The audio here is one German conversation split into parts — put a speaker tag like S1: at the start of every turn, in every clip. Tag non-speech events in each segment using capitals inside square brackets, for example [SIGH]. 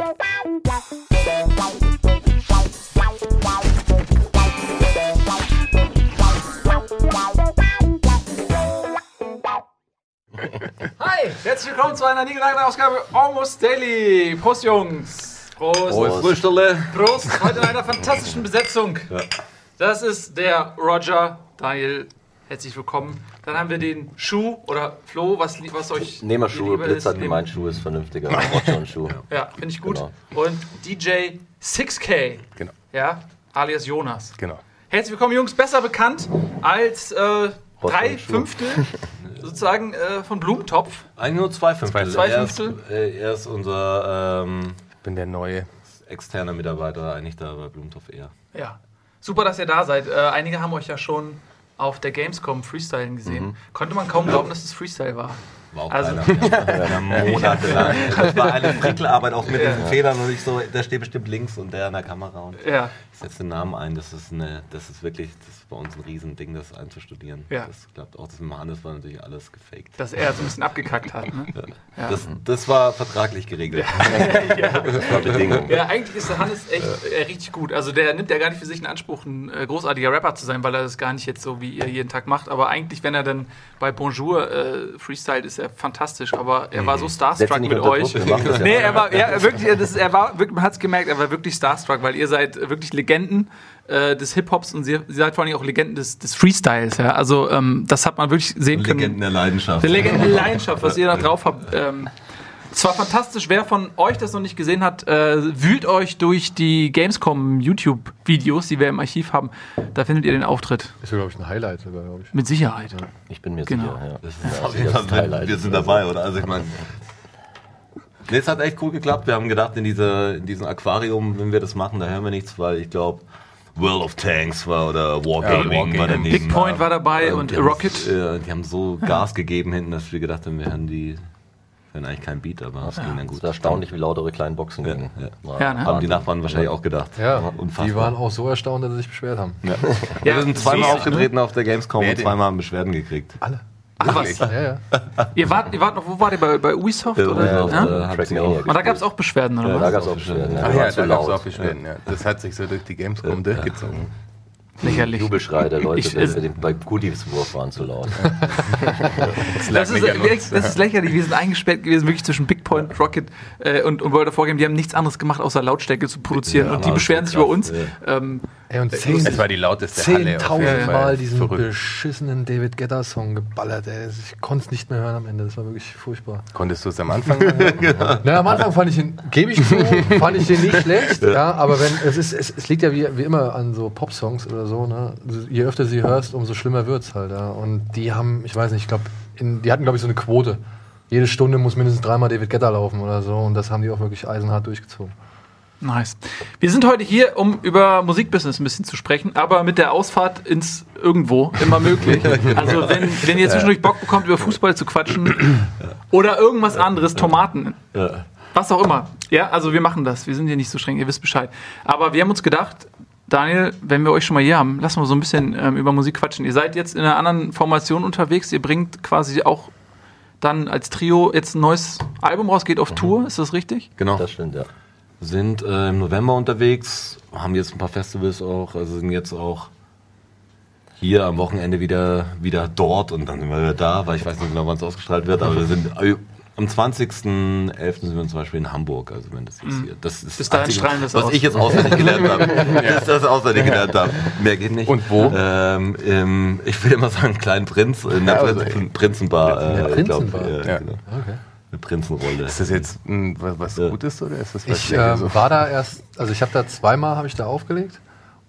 S1: Hi, herzlich willkommen zu einer niegelnagelten Ausgabe Almost Daily. Prost, Jungs. Prost.
S2: Prost. Frühstelle.
S1: Prost. Heute in einer fantastischen Besetzung. Das ist der Roger. Daniel, herzlich willkommen. Dann haben wir den Schuh oder Flo, was, was euch
S2: Nehmerschuhe, Blitzer,
S1: ist.
S2: wie mein Schuh ist vernünftiger. Schuh. [LAUGHS]
S1: Ja, finde ich gut.
S2: Genau.
S1: Und DJ 6K.
S3: Genau.
S1: Ja, alias Jonas.
S3: Genau.
S1: Herzlich willkommen, Jungs. Besser bekannt als äh, drei. Fünftel [LAUGHS] sozusagen äh, von Blumentopf.
S4: Eigentlich nur zwei Fünftel.
S1: Zwei
S4: er, ist,
S1: Fünftel?
S4: äh, er ist unser ähm,
S3: Ich bin der Neue.
S4: externer Mitarbeiter, eigentlich da bei Blumentopf eher.
S1: Ja. Super, dass ihr da seid. Äh, einige haben euch ja schon auf der Gamescom Freestylen gesehen. Konnte man kaum glauben, dass es Freestyle war.
S4: War auch
S1: Also-
S4: keiner. [LAUGHS] Ja, monatelang. Das war eine Frickelarbeit auch mit diesen Federn und ich so, der steht bestimmt links und der an der Kamera und
S1: Ja.
S4: ich setze den Namen ein. Das ist eine, das ist wirklich, das ist bei uns ein Riesending, das einzustudieren.
S1: Ja.
S4: Das klappt auch. Das mit Hannes war natürlich alles gefaked.
S1: Dass er so ein bisschen abgekackt hat. Ne? Ja.
S4: Das, das war vertraglich geregelt. [LAUGHS] Bedingung.
S1: Ja, eigentlich ist der Hannes echt äh, richtig gut. Also der nimmt ja gar nicht für sich in Anspruch, ein äh, großartiger Rapper zu sein, weil er das gar nicht jetzt so wie ihr jeden Tag macht. Aber eigentlich, wenn er dann bei Bonjour äh, freestylt, ist er fantastisch. Aber er war so
S2: Setz
S1: starstruck mit euch.
S2: Druck, das.
S1: Nee, er war, ja, wirklich, das, ist- er war, man hat es gemerkt, er war wirklich starstruck, weil ihr seid wirklich Legenden äh, des Hip-Hops und ihr, ihr seid vor allem auch Legenden des, des Freestyles. Ja? Also ähm, das hat man wirklich sehen können.
S4: Legenden der Leidenschaft.
S1: Der Legende Leidenschaft, was ihr da drauf habt. Ähm, es war fantastisch. Wer von euch das noch nicht gesehen hat, äh, wühlt euch durch die Gamescom YouTube-Videos, die wir im Archiv haben. Da findet ihr den Auftritt.
S3: Ist, glaube ich, ein Highlight sogar, glaube ich.
S1: Mit Sicherheit.
S2: Ich bin mir
S1: Genau.
S2: sicher. Ja.
S4: Das
S2: Ja,
S4: ist auf jeden Fall, wir sind dabei, oder? Also ich meine, nee, es hat echt cool geklappt. Wir haben gedacht, in, diese, in diesem Aquarium, wenn wir das machen, da hören wir nichts, weil ich glaube, World of Tanks war oder Wargaming
S3: Wargaming.
S4: war daneben.
S1: Big Point war dabei und
S4: haben-
S1: Rocket.
S4: Äh, die haben so Gas gegeben hinten, dass wir gedacht haben, wir hören die, hören eigentlich keinen Beat, aber es ging dann
S2: Es
S4: gut.
S2: ist erstaunlich, wie laut eure kleinen Boxen
S4: Ja,
S2: gingen.
S4: ja.
S1: Ja, ne?
S4: Haben die Nachbarn wahrscheinlich auch gedacht.
S3: Ja,
S4: Unfassbar.
S3: die waren auch so erstaunt, dass sie sich beschwert haben.
S4: Ja. [LAUGHS] wir sind zweimal aufgetreten auf der Gamescom
S3: Wer
S4: und zweimal haben Beschwerden gekriegt.
S3: Alle.
S1: Ach, was?
S3: Ja, ja. [LAUGHS]
S1: Ihr wart, ihr wart noch, wo wart ihr? Bei, bei Ubisoft? oder?
S4: Ja,
S1: Ja?
S4: äh, auch-
S1: Und da gab es auch Beschwerden, oder
S4: Ja,
S1: was?
S2: Da gab es auch Beschwerden.
S3: Ach ja,
S2: waren zu
S3: da gab es auch Beschwerden, ja. Das hat sich so durch die Gamescom durchgezogen.
S1: Lächerlich.
S2: Jubelschrei der Leute,
S1: Ich-
S2: wenn wir den, bei Goodies-Wurf waren zu laut.
S1: Das ist, das ist lächerlich. Wir sind eingesperrt gewesen, wirklich zwischen Big Point, Rocket äh, und, und World of Wargame. Die haben nichts anderes gemacht, außer Lautstärke zu produzieren.
S4: Ja,
S1: und die beschweren sich über uns.
S4: ja.
S1: Ähm,
S3: Ey, und zehn,
S2: Also
S3: es war die lauteste Halle.
S2: Zehntausendmal diesen
S3: Verrückt.
S2: beschissenen David Guetta-Song geballert. Ey. Ich konnte es nicht mehr hören am Ende. Das war wirklich furchtbar.
S3: Konntest du es am Anfang mal hören? [LAUGHS]
S5: Na, am Anfang fand ich ihn, gebe ich zu, fand ich den nicht [LAUGHS] schlecht. Ja, aber wenn, es, ist, es, es liegt ja wie, wie immer an so Popsongs oder so. Ne? Je öfter sie hörst, umso schlimmer wird's halt. Ja? Und die haben, ich weiß nicht, ich glaube, die hatten, glaube ich, so eine Quote. Jede Stunde muss mindestens dreimal David Guetta laufen oder so. Und das haben die auch wirklich eisenhart durchgezogen.
S1: Nice. Wir sind heute hier, um über Musikbusiness ein bisschen zu sprechen, aber mit der Ausfahrt ins Irgendwo immer möglich. [LAUGHS] Also wenn, wenn ihr zwischendurch Bock bekommt, über Fußball zu quatschen oder irgendwas anderes, Tomaten, was auch immer. Ja, also wir machen das. Wir sind hier nicht so streng, ihr wisst Bescheid. Aber wir haben uns gedacht, Daniel, wenn wir euch schon mal hier haben, lassen wir so ein bisschen ähm, über Musik quatschen. Ihr seid jetzt in einer anderen Formation unterwegs. Ihr bringt quasi auch dann als Trio jetzt ein neues Album raus, geht auf Tour, ist das richtig?
S4: Genau.
S2: Das stimmt, ja.
S4: sind äh, im November unterwegs, haben jetzt ein paar Festivals auch, also sind jetzt auch hier am Wochenende wieder, wieder dort und dann sind wir wieder da, weil ich weiß nicht genau, wann es ausgestrahlt wird, aber wir sind äh, am 20.11. sind wir zum Beispiel in Hamburg, also wenn das jetzt hier, das ist
S1: Bis dahin
S4: einzige,
S1: strahlen es
S4: was
S1: aus.
S4: ich jetzt auswendig gelernt habe, [LAUGHS] [LAUGHS] das ist das auswendig gelernt habe, mehr geht nicht.
S3: Und wo?
S4: Ähm, im, ich will immer sagen, Kleinen Prinz, in der
S3: Ja, also,
S4: Prinzen, Prinzenbar,
S5: In der
S4: äh, ich glaub,
S5: Prinzenbar?
S4: äh,
S3: Ja.
S4: genau.
S5: Okay.
S4: eine Prinzenrolle.
S3: Ist das jetzt mh, was, was
S4: Ja.
S3: Gutes oder ist das was
S5: Ich
S3: Schlechtes?
S5: ähm, war da erst, also ich habe da zweimal habe ich da aufgelegt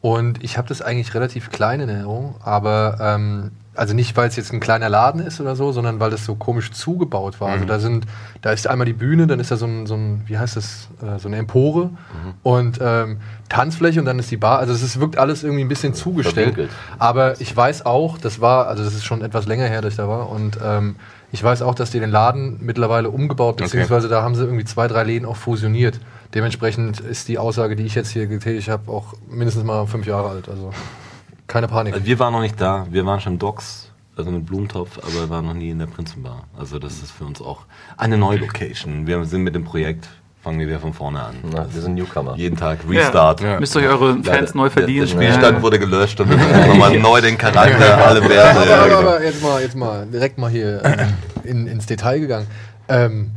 S5: und ich habe das eigentlich relativ klein in Erinnerung, aber ähm, also nicht, weil es jetzt ein kleiner Laden ist oder so, sondern weil das so komisch zugebaut war. Also da sind, da ist einmal die Bühne, dann ist da so ein, so ein wie heißt das, äh, so eine Empore und ähm, Tanzfläche und dann ist die Bar. Also es wirkt alles irgendwie ein bisschen zugestellt.
S2: verwinkelt.
S5: Aber ich weiß auch, das war, also das ist schon etwas länger her, dass ich da war und ähm, ich weiß auch, dass die den Laden mittlerweile umgebaut, beziehungsweise da haben sie irgendwie zwei, drei Läden auch fusioniert. Dementsprechend ist die Aussage, die ich jetzt hier getätigt habe, auch mindestens mal fünf Jahre alt. Also keine Panik.
S4: Also wir waren noch nicht da. Wir waren schon Docks, also mit Blumentopf, aber wir waren noch nie in der Prinzenbar. Also das ist für uns auch eine neue Location. Wir sind mit dem Projekt fangen wir wieder von vorne an.
S6: Na, wir sind Newcomer.
S4: Jeden Tag Restart.
S1: Ja. Müsst ihr eure Fans
S6: Leider.
S1: neu verdienen.
S4: Der Spielstand wurde gelöscht und wir müssen nochmal [LAUGHS] neu den Charakter, alle Werte.
S5: Aber,
S4: ja,
S5: aber,
S4: genau.
S5: aber jetzt mal, jetzt mal direkt mal hier äh, in, ins Detail gegangen. Ähm,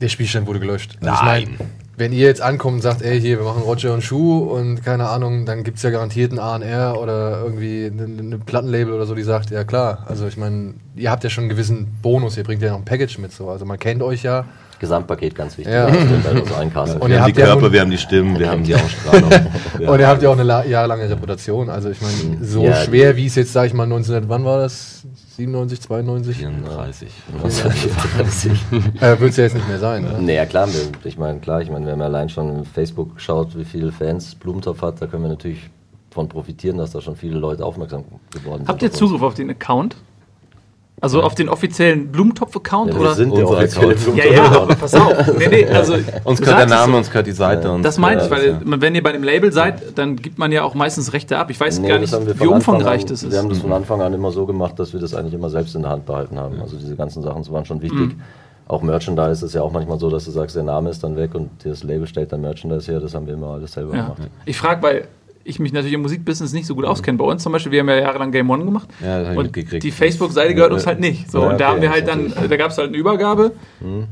S5: der Spielstand wurde gelöscht. Also ich
S4: Nein.
S5: mein, wenn ihr jetzt ankommt und sagt, ey, hier, wir machen Roger und Schuh und keine Ahnung, dann gibt es ja garantiert ein ANR oder irgendwie eine, eine Plattenlabel oder so, die sagt, ja klar, also ich meine, ihr habt ja schon einen gewissen Bonus, ihr bringt ja noch ein Package mit so. Also man kennt euch ja.
S6: Gesamtpaket ganz wichtig.
S5: Ja.
S6: Also ein.
S5: Und
S4: wir
S5: ihr
S4: haben die
S5: ja
S4: Körper,
S5: nun-
S4: wir haben die Stimmen, wir haben die Ausstrahlung. Ja. [LAUGHS] [LAUGHS]
S5: Und ihr habt ja auch eine la- jahrelange Reputation. Also ich meine, so
S6: Ja,
S5: schwer wie es jetzt, sag ich mal, 1900, wann war das? 97, 92?
S4: 34.
S5: Äh, Wird es ja jetzt nicht mehr sein. Ne?
S6: Naja, klar, wir, ich meine, klar, ich meine, wir haben ja allein schon in Facebook geschaut, wie viele Fans Blumentopf hat, da können wir natürlich von profitieren, dass da schon viele Leute aufmerksam geworden sind.
S1: Habt ihr. Zugriff auf den Account? Also auf den offiziellen Blumentopf-Account?
S6: Ja,
S1: oder?
S6: wir sind der
S4: Unser
S6: offizielle
S4: Account.
S1: ja, ja, aber pass auf. [LAUGHS] Nee, nee, also,
S4: Uns gehört der Name,
S1: so.
S4: uns gehört die Seite. und-
S1: Das meine ich, weil
S6: ja.
S1: wenn ihr bei dem Label seid, dann gibt man ja auch meistens Rechte ab. Ich weiß
S6: Nee,
S1: gar nicht, wie umfangreich
S6: an,
S1: das ist.
S6: Wir haben das von Anfang an immer so gemacht, dass wir das eigentlich immer selbst in der Hand behalten haben. Also diese ganzen Sachen waren schon wichtig.
S1: Mhm.
S6: Auch Merchandise ist ja auch manchmal so, dass du sagst, der Name ist dann weg und das Label stellt dann Merchandise her. Das haben wir immer alles selber
S1: Ja.
S6: gemacht.
S1: Ich frage, weil ich mich natürlich im Musikbusiness nicht so gut auskenne. Bei uns zum Beispiel, wir haben ja jahrelang Game One gemacht.
S4: Ja, das
S1: und die Facebook-Seite gehört uns halt nicht. So,
S6: Ja,
S1: und da
S6: okay,
S1: haben wir
S6: das
S1: halt dann, da gab es halt eine Übergabe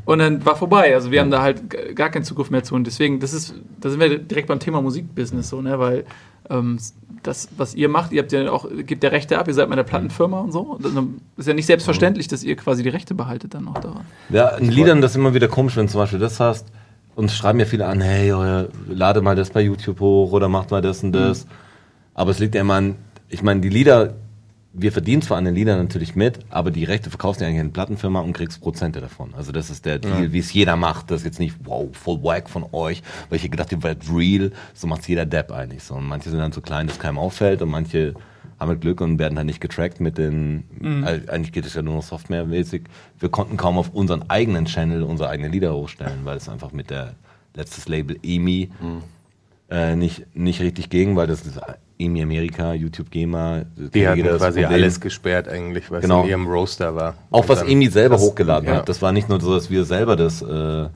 S1: und dann war vorbei. Also wir haben da halt gar keinen Zugriff mehr zu. Und deswegen, das ist, da sind wir direkt beim Thema Musikbusiness so, ne? Weil ähm, das, was ihr macht, ihr habt ja auch, gebt ja Rechte ab, ihr seid mit der Plattenfirma und so. Und dann ist ja nicht selbstverständlich, dass ihr quasi die Rechte behaltet dann noch daran.
S4: Ja, in Liedern das ist immer wieder komisch, wenn du zum Beispiel das hast. Uns schreiben ja viele an, hey, euer, lade mal das bei YouTube hoch oder macht mal das und das. Aber es liegt ja immer an, ich meine, die Lieder, wir verdienen zwar an den Liedern natürlich mit, aber die Rechte verkaufst du ja eigentlich an die Plattenfirma und kriegst Prozente davon. Also das ist der Deal, wie es jeder macht. Das ist jetzt nicht, wow, voll wack von euch, weil ich hier gedacht, ihr werdet real. So macht's jeder Depp eigentlich so. Und manche sind dann so klein, dass keinem auffällt und manche haben halt Glück und werden halt nicht getrackt mit den, äh, eigentlich geht es ja nur noch softwaremäßig. Wir konnten kaum auf unseren eigenen Channel unsere eigenen Lieder hochstellen, weil es einfach mit der letztes Label EMI äh, nicht, nicht richtig ging, weil das ist EMI Amerika, YouTube GEMA.
S3: Die hatten quasi
S4: Problem.
S3: alles gesperrt eigentlich, was
S4: Genau.
S3: in ihrem Roaster war.
S4: Auch was EMI selber
S3: das-
S4: hochgeladen
S3: ja.
S4: hat. Das war nicht nur so, dass wir selber das, äh,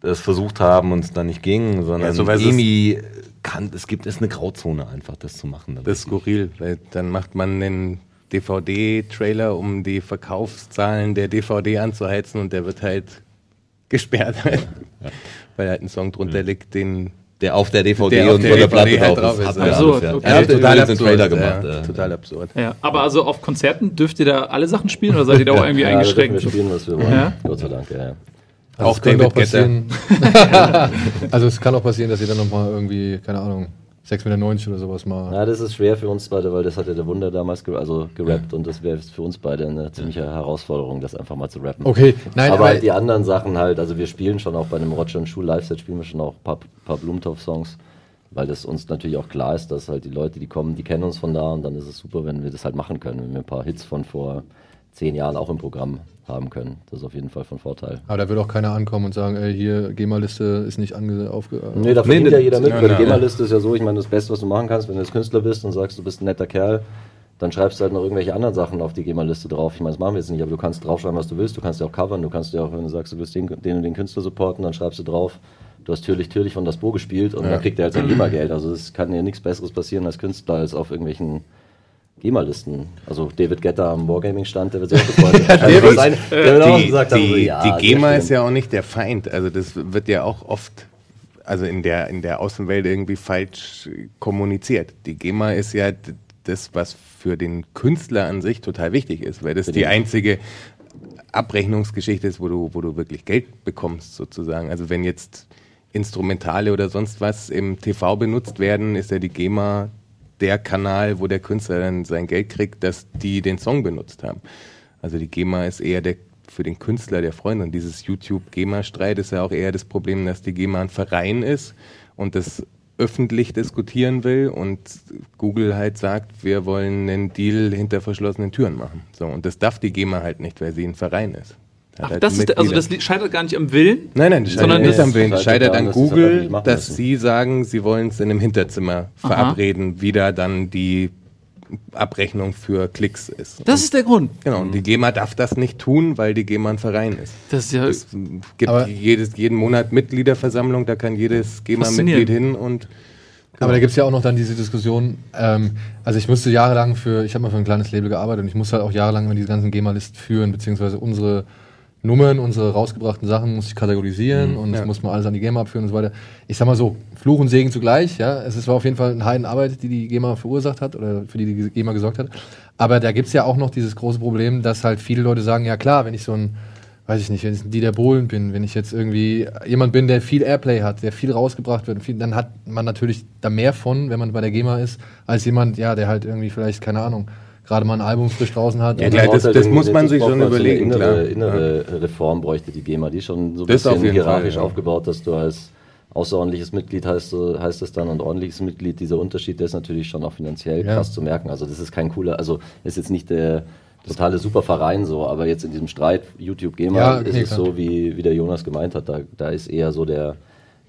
S4: das versucht haben und es dann nicht ging, sondern
S3: Ja, so
S4: EMI kann, es gibt, ist eine Grauzone einfach, das zu machen.
S3: Das ist skurril, weil dann macht man einen DVD-Trailer, um die Verkaufszahlen der DVD anzuheizen und der wird halt [LAUGHS] gesperrt, weil halt ein Song drunter liegt, den
S4: der auf der DVD
S3: Der auf
S4: und
S3: der
S4: von der
S3: DVD
S4: Platte
S3: halt
S4: drauf ist.
S3: ist,
S4: Hat
S3: ja.
S1: Absurd,
S4: alles, ja.
S1: okay.
S4: Er hat
S3: total
S4: einen Trailer
S3: absurd,
S4: gemacht.
S3: ja,
S4: äh.
S3: total absurd.
S1: Ja, aber also auf Konzerten dürft ihr da alle Sachen spielen oder seid ihr da auch irgendwie
S6: Ja, dürfen wir
S1: eingeschränkt?
S6: spielen, was wir wollen.
S1: Ja?
S6: Gott sei Dank, ja. Ja.
S5: Also
S3: Auch David
S5: passieren. [LAUGHS] [LAUGHS] also es kann auch passieren, dass ihr dann nochmal irgendwie, keine Ahnung, 6,90 Meter oder sowas mal.
S6: Ja, das ist schwer für uns beide, weil das hat ja der Wunder damals ge also gerappt und das wäre für uns beide eine ziemliche Herausforderung, das einfach mal zu rappen.
S5: Okay, nein,
S6: aber,
S5: aber,
S6: halt die anderen Sachen halt, also wir spielen schon auch bei einem Roger und Schuh Live-Set, spielen wir schon auch ein paar, paar Blumentopf-Songs, weil das uns natürlich auch klar ist, dass halt die Leute, die kommen, die kennen uns von da und dann ist es super, wenn wir das halt machen können, wenn wir ein paar Hits von vor zehn Jahren auch im Programm haben können. Das ist auf jeden Fall von Vorteil.
S5: aber da wird auch keiner ankommen und sagen, ey, hier, GEMA-Liste ist nicht ange aufge...
S6: Nee, da verdient
S4: nee,
S6: ja jeder mit.
S3: ja,
S6: der
S3: ja.
S6: GEMA-Liste ist ja so, ich meine, das Beste, was du machen kannst, wenn du jetzt Künstler bist und sagst, du bist ein netter Kerl, dann schreibst du halt noch irgendwelche anderen Sachen auf die GEMA-Liste drauf. Ich meine, das machen wir jetzt nicht, aber du kannst draufschreiben, was du willst. Du kannst ja auch covern. Du kannst ja auch, wenn du sagst, du willst den, den und den Künstler supporten, dann schreibst du drauf, du hast Türlich Türlich von Das Bo gespielt und dann kriegt er halt sein GEMA-Geld. Also es kann ja nichts Besseres passieren als Künstler, als auf irgendwelchen GEMA-Listen. Also David Getter am Wargaming-Stand, der wird sehr gefreut. [LAUGHS] also sein, der wird auch
S3: Die,
S6: gesagt haben, so,
S3: die,
S6: ja,
S3: die GEMA ist ja auch nicht der Feind. Also das wird ja auch oft, also in der, in der Außenwelt irgendwie falsch kommuniziert. Die GEMA ist ja das, was für den Künstler an sich total wichtig ist, weil das die einzige Abrechnungsgeschichte ist, wo du, wo du wirklich Geld bekommst sozusagen. Also wenn jetzt Instrumentale oder sonst was im TV benutzt werden, ist ja die GEMA der Kanal, wo der Künstler dann sein Geld kriegt, dass die den Song benutzt haben. Also die GEMA ist eher der für den Künstler der Freund und dieses YouTube-GEMA-Streit ist ja auch eher das Problem, dass die GEMA ein Verein ist und das öffentlich diskutieren will und Google halt sagt, wir wollen einen Deal hinter verschlossenen Türen machen. So und das darf die GEMA halt nicht, weil sie ein Verein ist.
S1: Ach,
S3: halt
S1: das ist, also das scheitert gar nicht am Willen.
S3: Nein, nein, das scheitert
S1: Sondern
S3: nicht
S1: das-
S3: am Willen. Das
S6: scheitert
S3: an Google, dass
S6: müssen.
S3: sie sagen, sie wollen es in einem Hinterzimmer verabreden, wie da dann die Abrechnung für Klicks ist.
S1: Das ist der Grund.
S3: Genau, und die GEMA darf das nicht tun, weil die GEMA ein Verein ist.
S1: Das ist ja.
S3: Es gibt jedes, jeden Monat Mitgliederversammlung, da kann jedes. GEMA-Mitglied hin und
S5: Aber da gibt es ja auch noch dann diese Diskussion, ähm, also ich musste jahrelang für, ich habe mal für ein kleines Label gearbeitet und ich musste halt auch jahrelang immer diese ganzen GEMA-Listen führen, beziehungsweise unsere Nummern, unsere rausgebrachten Sachen musste ich kategorisieren und das
S3: ja.
S5: muss man alles an die GEMA abführen und so weiter. Ich sag mal so, Fluch und Segen zugleich, ja. Es ist- war auf jeden Fall eine Heidenarbeit, die die GEMA verursacht hat oder für die die GEMA gesorgt hat. Aber da gibt's ja auch noch dieses große Problem, dass halt viele Leute sagen, ja klar, wenn ich so ein weiß ich nicht, wenn ich ein Dieter Bohlen bin, wenn ich jetzt irgendwie jemand bin, der viel Airplay hat, der viel rausgebracht wird, viel, dann hat man natürlich da mehr von, wenn man bei der GEMA ist, als jemand, ja, der halt irgendwie vielleicht, keine Ahnung, gerade mal ein Album frisch draußen hat.
S3: Ja,
S5: und-
S3: klar, das- das
S6: irgendwie-
S3: muss man sich schon
S6: man so eine
S3: überlegen,
S6: Innere,
S3: klar.
S6: innere Reform bräuchte die GEMA, die schon so ein
S3: Das auf
S6: bisschen hierarchisch
S3: Fall, ja.
S6: aufgebaut, dass du als außerordentliches Mitglied heißt, so- heißt es dann und ordentliches Mitglied, dieser Unterschied, der ist natürlich schon auch finanziell
S5: Ja.
S6: krass zu merken. Also das ist kein cooler, also ist jetzt nicht der totale Superverein so, aber jetzt in diesem Streit YouTube GEMA
S5: Ja,
S6: ist
S5: nee,
S6: es
S5: klar.
S6: so, wie, wie der Jonas gemeint hat, da, da ist eher so der,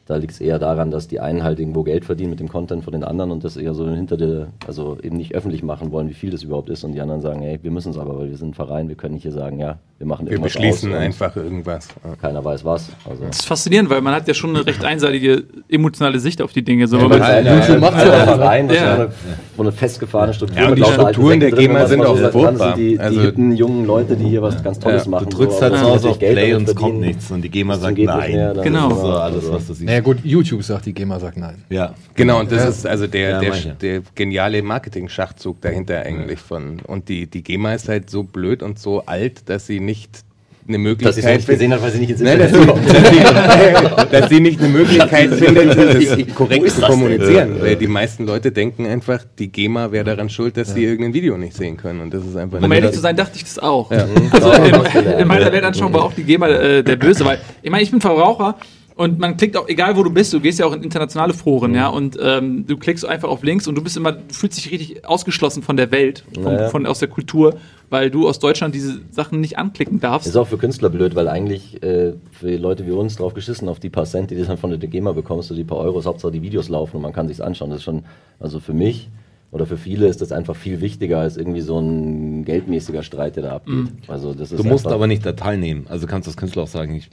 S6: da liegt es eher daran, dass die einen halt irgendwo Geld verdienen mit dem Content von den anderen und das eher so hinter der, also eben nicht öffentlich machen wollen, wie viel das überhaupt ist und die anderen sagen, hey, wir müssen es aber, weil wir sind ein Verein, wir können nicht hier sagen, ja, wir machen
S3: wir
S6: irgendwas
S3: beschließen
S6: aus und
S3: einfach irgendwas. Ja.
S6: Keiner weiß was. Also,
S1: Das ist faszinierend, weil man hat ja schon eine recht einseitige emotionale Sicht auf die Dinge. So,
S3: Ja,
S1: wenn man-
S3: man-
S6: ein
S3: ja,
S5: macht's
S6: alter
S5: ja auch.
S6: Verein, das
S1: Ja.
S6: ist eine, so eine festgefahrene Struktur.
S3: Ja, und die Strukturen der
S6: Säcken drin,
S3: GEMA sind auch
S6: so kann,
S3: furchtbar.
S6: Die,
S3: Also-
S6: die hippen jungen Leute, die hier was ganz Tolles
S3: Ja,
S6: machen.
S4: Du drückst
S6: so,
S4: halt
S6: aber
S4: zu Hause
S6: natürlich
S4: auf
S6: Geld
S4: Play und es kommt nichts. Und die GEMA sagt nein.
S1: Genau.
S4: So alles,
S6: also-
S4: was du siehst.
S5: Naja gut, YouTube sagt, die GEMA sagt nein.
S4: Ja.
S3: Genau, und das
S5: Ja.
S3: ist also der,
S4: Ja,
S3: der, der geniale Marketing-Schachzug dahinter eigentlich von. Und die, die GEMA ist halt so blöd und so alt, dass sie nicht eine
S6: Dass ich es
S3: Möglichkeit
S6: nicht gesehen habe, weil sie nicht ins
S3: dass,
S6: Internet
S3: sie, [LAUGHS] dass, sie, dass sie nicht eine Möglichkeit findet, das [LAUGHS] korrekt zu kommunizieren.
S6: Ja.
S3: Weil die meisten Leute denken einfach, die GEMA wäre daran schuld, dass sie irgendein Video nicht sehen können. Und das ist einfach
S1: Um
S3: nicht-
S1: ehrlich zu sein, dachte ich das auch.
S3: Ja.
S1: Also
S6: Ja,
S1: in, in meiner Weltanschauung war auch die GEMA äh, der Böse, weil ich meine, ich bin Verbraucher und man klickt auch, egal wo du bist, du gehst ja auch in internationale Foren, ja, und ähm, du klickst einfach auf Links und du bist immer, du fühlst dich richtig ausgeschlossen von der Welt, vom,
S6: Naja.
S1: von, aus der Kultur, weil du aus Deutschland diese Sachen nicht anklicken darfst.
S6: Ist auch für Künstler blöd, weil eigentlich äh, für Leute wie uns drauf geschissen auf die paar Cent, die du dann von der GEMA bekommst, so die paar Euros, Hauptsache die Videos laufen und man kann sich's anschauen. Das ist schon, also für mich oder für viele ist das einfach viel wichtiger als irgendwie so ein geldmäßiger Streit, der da abgeht.
S1: Mhm.
S6: Also das ist
S4: Du musst aber nicht da teilnehmen. Also kannst du als Künstler auch sagen, ich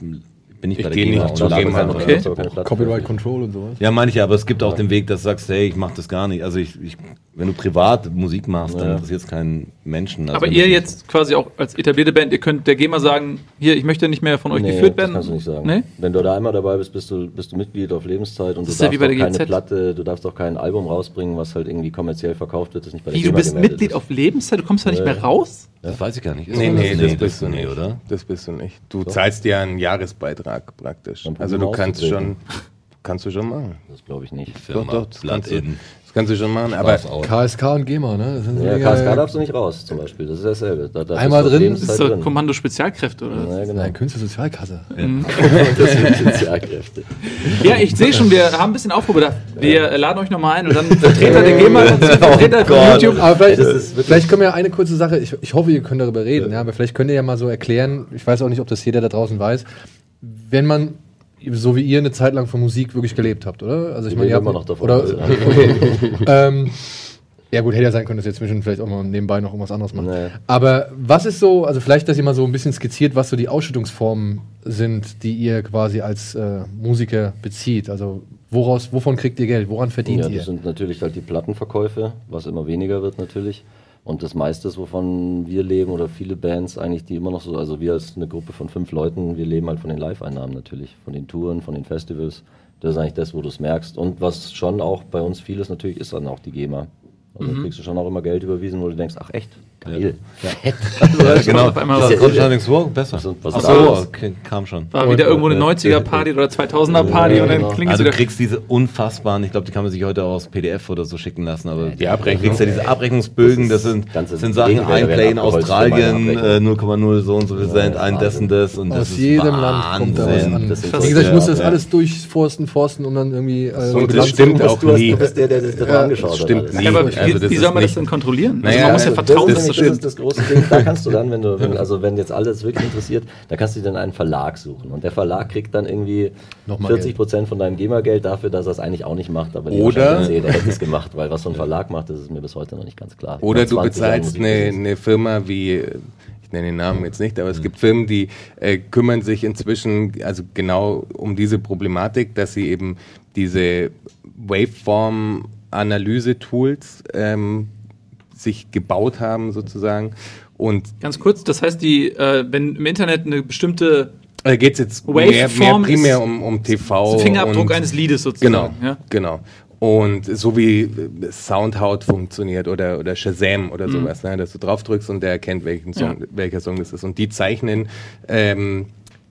S4: bin nicht
S3: Ich
S4: bei der
S3: gehe
S4: GEMA.
S3: nicht
S4: und
S3: zur GEMA,
S1: okay.
S5: Copyright Control und sowas.
S4: Ja, meine ich ja, aber es gibt auch den Weg, dass du sagst, hey, ich mach das gar nicht. Also ich, ich wenn du privat Musik machst, dann
S6: Ja.
S4: interessiert es keinen Menschen. Also
S1: Aber ihr
S4: du-
S1: jetzt quasi auch als etablierte Band, ihr könnt der GEMA sagen, hier, ich möchte nicht mehr von euch
S6: Nee,
S1: geführt
S6: das
S1: werden.
S6: kannst du nicht sagen.
S1: Nee?
S6: Wenn du da einmal dabei bist, bist du, bist du Mitglied auf Lebenszeit und
S1: Das ist
S6: du
S1: ja wie
S6: darfst
S1: bei der
S6: auch keine
S1: GZ.
S6: Platte, du darfst auch kein Album rausbringen, was halt irgendwie kommerziell verkauft wird, das nicht bei der
S1: Wie, du
S6: GEMA
S1: bist
S6: gemeldet
S1: Mitglied
S6: ist.
S1: auf Lebenszeit, du kommst da nicht
S6: Ja.
S1: mehr raus?
S4: Das weiß ich gar nicht.
S3: Nee, nee, das bist du
S4: nee,
S3: nicht.
S4: oder?
S3: Das bist du nicht. Du zahlst ja einen Jahresbeitrag praktisch. Also du kannst schon, kannst du schon machen.
S6: Das glaube ich nicht.
S4: Firma,
S3: doch, das kannst, du, das kannst du schon machen. Aber.
S5: KSK und GEMA, ne? Das sind so
S6: Ja, KSK darfst du nicht raus, zum Beispiel. Das ist dasselbe. Da, da
S5: Einmal drin,
S1: Das ist
S6: drin.
S1: Kommando Spezialkräfte, oder?
S6: Ja, genau.
S5: Nein, Künstlersozialkasse.
S6: Das [LAUGHS] sind Sozialkräfte.
S1: Ja, ich sehe schon, wir haben ein bisschen Aufruhrbedarf. Wir äh, laden euch nochmal ein und dann [LAUGHS] Vertreter der GEMA und Vertreter von YouTube.
S5: Aber vielleicht, vielleicht können wir ja eine kurze Sache, ich, ich hoffe, ihr könnt darüber reden, ja. aber vielleicht könnt ihr ja mal so erklären, ich weiß auch nicht, ob das jeder da draußen weiß, wenn man, so wie ihr, eine Zeit lang von Musik wirklich gelebt habt, oder? Also ich meine, ihr habt
S6: immer noch davon.
S5: Oder,
S6: Also- [LAUGHS]
S5: okay. ähm, ja gut, hätte ja sein können, dass ihr zwischen vielleicht auch mal nebenbei noch irgendwas anderes macht.
S6: Nee.
S5: Aber was ist so, also vielleicht, dass ihr mal so ein bisschen skizziert, was so die Ausschüttungsformen sind, die ihr quasi als äh, Musiker bezieht. Also woraus, wovon kriegt ihr Geld? Woran verdient
S6: Ja,
S5: ihr?
S6: das sind natürlich halt die Plattenverkäufe, was immer weniger wird natürlich. Und das meiste, ist, wovon wir leben oder viele Bands eigentlich, die immer noch so, also wir als eine Gruppe von fünf Leuten, wir leben halt von den Live-Einnahmen natürlich, von den Touren, von den Festivals. Das ist eigentlich das, wo du es merkst. Und was schon auch bei uns viel ist natürlich, ist dann auch die GEMA. Also
S1: Mhm.
S6: da kriegst du schon auch immer Geld überwiesen, wo du denkst, ach echt, geil.
S1: Also, [LAUGHS]
S4: Genau.
S1: auf einmal
S4: Das kommt schon denkst, wow, besser.
S6: Was- was
S4: Ach
S6: ist
S4: so,
S6: das?
S4: okay, kam schon.
S1: War wieder irgendwo eine 90er-Party oder 2000er-Party und dann
S6: genau.
S1: klingt es
S4: Also du kriegst diese unfassbaren, ich glaube, die kann man sich heute auch aus PDF oder so schicken lassen, aber
S3: Die Abrechnung.
S4: du kriegst ja diese Abrechnungsbögen, das
S6: Das ist
S4: sind,
S6: ganze
S4: sind Sachen, ein Play in Australien, äh,
S6: Abrechnung.
S4: 0,0 so und so viel Cent, ein das und das und das
S5: Aus
S4: ist
S5: jedem Land kommt da was
S4: Wahnsinn.
S5: an.
S6: Das
S5: Wie gesagt, ich muss das
S4: Ja.
S5: alles durchforsten, forsten, um dann irgendwie. Äh,
S3: Und das stimmt
S5: zu-
S3: auch
S6: du, hast,
S3: nie.
S6: du bist der, der sich das
S5: Ja,
S6: angeschaut
S3: das
S6: hat.
S3: stimmt nie.
S1: Ja, aber
S3: Also
S1: wie,
S3: das ist
S1: soll man das denn kontrollieren? also man muss ja vertrauen,
S6: das
S1: dass
S6: ist
S1: das
S6: das ist das große Ding. Da kannst du [LAUGHS] dann, wenn du, wenn, also wenn jetzt alles wirklich interessiert, da kannst du dir dann einen Verlag suchen. Und der Verlag kriegt dann irgendwie
S5: Nochmal
S6: 40 Prozent von deinem GEMA-Geld dafür, dass er es eigentlich auch nicht macht. Aber
S3: Oder-
S6: sehe, der hätte es gemacht, weil was so ein Verlag macht, das ist mir bis heute noch nicht ganz klar.
S3: Oder du
S6: 20 Jahren
S3: bezahlst eine, eine Firma wie, ich nenne den Namen jetzt nicht, aber es gibt Firmen, die äh, kümmern sich inzwischen also genau um diese Problematik, dass sie eben diese Waveform-Analyse-Tools ähm, sich gebaut haben sozusagen. Und
S1: Ganz kurz, das heißt, die, äh, wenn im Internet eine bestimmte
S3: da geht es jetzt mehr, mehr primär um, um TV.
S1: Fingerabdruck
S3: und,
S1: eines Liedes
S3: Genau,
S1: sozusagen. Ja?
S3: genau. Und so wie äh, Soundhound funktioniert oder, oder Shazam
S1: Mhm.
S3: oder sowas, ne, dass du drauf drückst und der erkennt, welchen Song, welcher Song das ist. Und die zeichnen ähm,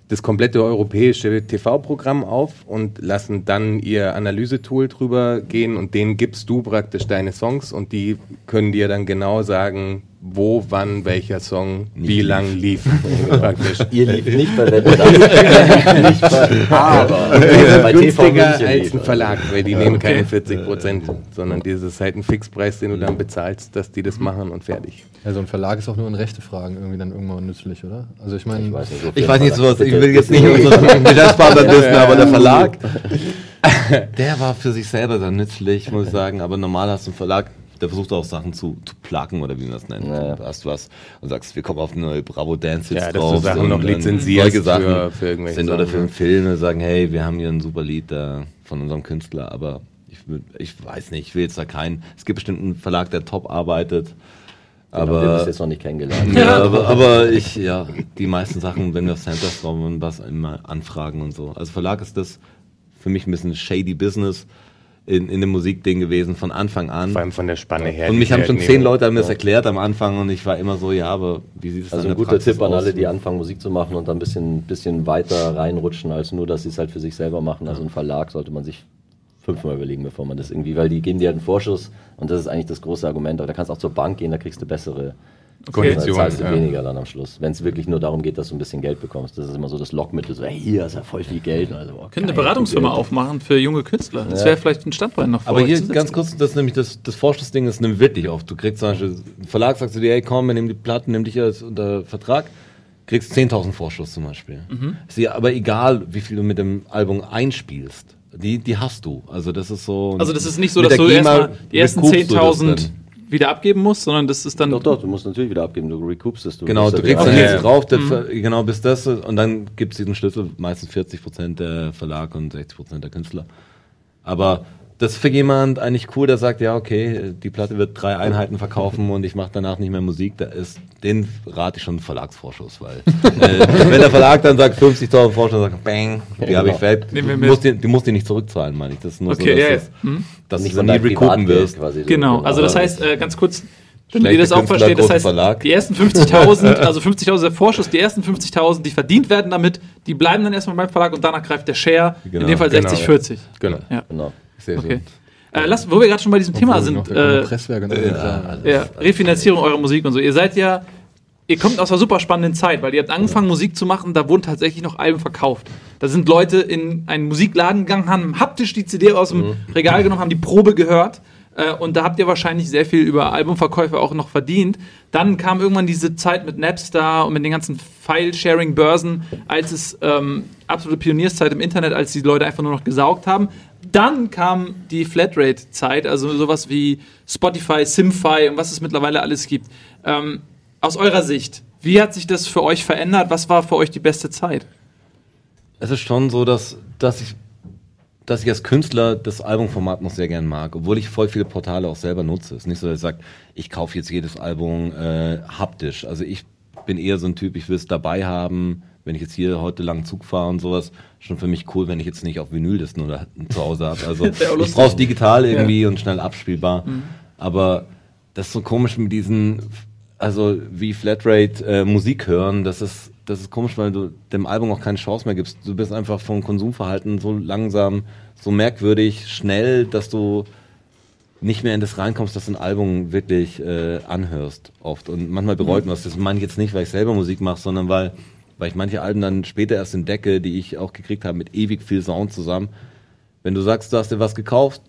S3: das komplette europäische TV-Programm auf und lassen dann ihr Analysetool drüber gehen und denen gibst du praktisch deine Songs und die können dir dann genau sagen, wo, wann, welcher Song, wie lang lief. [LAUGHS] praktisch.
S6: Ihr lief nicht bei das. [LAUGHS] Lief nicht bei, aber bei TV
S3: günstiger als ein
S6: er.
S3: Verlag, weil die nehmen
S1: okay.
S3: keine 40 Prozent, sondern dieses ist halt ein Fixpreis, den du dann bezahlst, dass die das machen und fertig.
S5: Ja, so ein Verlag ist auch nur in rechte Fragen irgendwie dann irgendwann nützlich, oder? Also ich meine,
S6: Ich weiß nicht, so
S4: Ich weiß nicht sowas, ich will jetzt nicht [LAUGHS] unseren Geschäftspartner dissen, aber der Verlag, der war für sich selber dann nützlich, muss ich sagen. Aber normal hast du einen Verlag, der versucht auch Sachen zu, zu placken oder wie man das nennt.
S6: Ja.
S4: Du hast was und sagst, wir kommen auf eine neue Bravo Dance Hits
S3: Ja, dass
S4: drauf.
S3: du Sachen
S4: und
S3: noch
S4: dann
S3: lizenzierst
S4: solche Sachen
S3: für- für irgendwelche
S4: sind oder für
S3: ne?
S4: einen Film, sagen, hey, wir haben hier ein super Lied da von unserem Künstler, aber ich, ich weiß nicht, ich will jetzt da keinen, es gibt bestimmt einen Verlag, der top arbeitet.
S6: Aber wir haben
S4: Aber
S6: das jetzt noch nicht kennengelernt.
S4: ja, aber, aber ich, ja, die meisten Sachen, wenn wir auf Santa kommen und was immer anfragen und so. Also Verlag ist das für mich ein bisschen shady Business in, in dem Musikding gewesen von Anfang an.
S3: Vor allem von der Spanne her.
S4: Und mich haben schon zehn. Leute haben mir das erklärt am Anfang und ich war immer so, ja, aber wie sieht es
S6: Also
S4: dann
S6: ein guter
S4: Praxis
S6: Tipp an
S4: aus?
S6: alle, die anfangen Musik zu machen und dann ein bisschen, bisschen weiter reinrutschen, als nur, dass sie es halt für sich selber machen. Also ein Verlag sollte man sich fünfmal überlegen, bevor man das irgendwie, weil die geben dir halt einen Vorschuss und das ist eigentlich das große Argument. Aber da kannst du auch zur Bank gehen, da kriegst du bessere Da
S3: Konditionen.
S6: zahlst du
S3: ja.
S6: weniger dann am Schluss. Wenn es wirklich nur darum geht, dass du ein bisschen Geld bekommst. Das ist immer so das Lockmittel, so, hey, hier ist ja voll viel Geld. Und Also, oh,
S1: Können eine Beratungsfirma
S6: Geld.
S1: aufmachen für junge Künstler. Das
S6: Ja.
S1: wäre vielleicht ein Standbein noch für
S4: Aber hier ganz kurz, das ist nämlich das, das Vorschussding ist nimmt wirklich oft. Du kriegst zum Beispiel, ein Verlag sagst du dir, hey komm, wir nehmen die Platten, nimm dich als unter Vertrag, kriegst 10.000 Vorschuss zum Beispiel. Ist dir aber egal, wie viel du mit dem Album einspielst. Die, die hast du. Also das ist so.
S1: Also das ist nicht so, dass du
S4: GEMA
S1: erstmal die ersten
S4: recoupst du das
S1: 10.000
S4: dann.
S1: Wieder abgeben musst, sondern das ist dann
S6: Doch, doch, du musst natürlich wieder abgeben, du recoupst es. Du
S4: Genau, du kriegst dann jetzt drauf, der, Ver- genau bis das und dann gibt es diesen Schlüssel, meistens 40% der Verlag und 60% der Künstler. Aber das ist für jemand eigentlich cool, der sagt, ja, okay, die Platte wird drei Einheiten verkaufen und ich mache danach nicht mehr Musik, da ist, den rate ich schon einen Verlagsvorschuss, weil [LAUGHS] äh, wenn der Verlag dann sagt 50.000 Vorschuss, sagt bang, die
S6: Ja,
S4: habe ich
S6: genau.
S1: wir
S4: du musst, die, die musst die nicht zurückzahlen, meine ich. Das ist nur
S1: Okay,
S4: so,
S1: ja, ja.
S4: dass,
S1: Hm?
S4: das, dass
S6: nicht
S4: du nie recoupen wirst.
S6: quasi. so.
S1: Genau, also das heißt, äh, ganz kurz, damit
S4: Schlechte
S1: ihr das auch versteht, das heißt,
S4: Verlag.
S1: die ersten 50.000, also 50.000 der Vorschuss, die ersten 50.000, die verdient werden damit, die bleiben dann erstmal beim Verlag und danach greift der Share, in
S4: Genau,
S1: dem Fall
S3: genau.
S1: 60, 40.
S3: Genau.
S1: Ja,
S6: Genau.
S3: Sehr
S1: okay.
S3: schön.
S1: Äh, lass, wo wir gerade schon bei diesem Thema
S5: Obwohl
S1: sind,
S5: noch der
S1: äh,
S5: so. Ja.
S1: ja, Refinanzierung eurer Musik und so. Ihr seid ja, ihr kommt aus einer super spannenden Zeit, weil ihr habt angefangen Musik zu machen, da wurden tatsächlich noch Alben verkauft. Da sind Leute in einen Musikladen gegangen, haben haptisch die CD aus dem Regal genommen, haben die Probe gehört. Äh, und da habt ihr wahrscheinlich sehr viel über Albumverkäufe auch noch verdient. Dann kam irgendwann diese Zeit mit Napstar und mit den ganzen File-Sharing-Börsen, als es ähm, absolute Pionierszeit im Internet, als die Leute einfach nur noch gesaugt haben. Dann kam die Flatrate-Zeit, also sowas wie Spotify, Simfy und was es mittlerweile alles gibt. Ähm, aus eurer Sicht, wie hat sich das für euch verändert? Was war für euch die beste Zeit?
S4: Es ist schon so, dass, dass ich dass ich als Künstler das Albumformat noch sehr gern mag, obwohl ich voll viele Portale auch selber nutze. Es ist nicht so, dass ich sage, ich kaufe jetzt jedes Album äh, haptisch. Also ich bin eher so ein Typ, ich will es dabei haben, wenn ich jetzt hier heute lang Zug fahre und sowas. Schon für mich cool, wenn ich jetzt nicht auf Vinyllisten oder zu Hause habe. Also [LAUGHS] ich es digital irgendwie und schnell abspielbar. Aber das ist so komisch mit diesen, also wie Flatrate äh, Musik hören, das ist, das ist komisch, weil du dem Album auch keine Chance mehr gibst. Du bist einfach vom Konsumverhalten so langsam, so merkwürdig, schnell, dass du nicht mehr in das reinkommst, dass du ein Album wirklich äh, anhörst oft. Und manchmal bereut man es. Das meine ich jetzt nicht, weil ich selber Musik mache, sondern weil, weil ich manche Alben dann später erst entdecke, die ich auch gekriegt habe mit ewig viel Sound zusammen. Wenn du sagst, du hast dir was gekauft,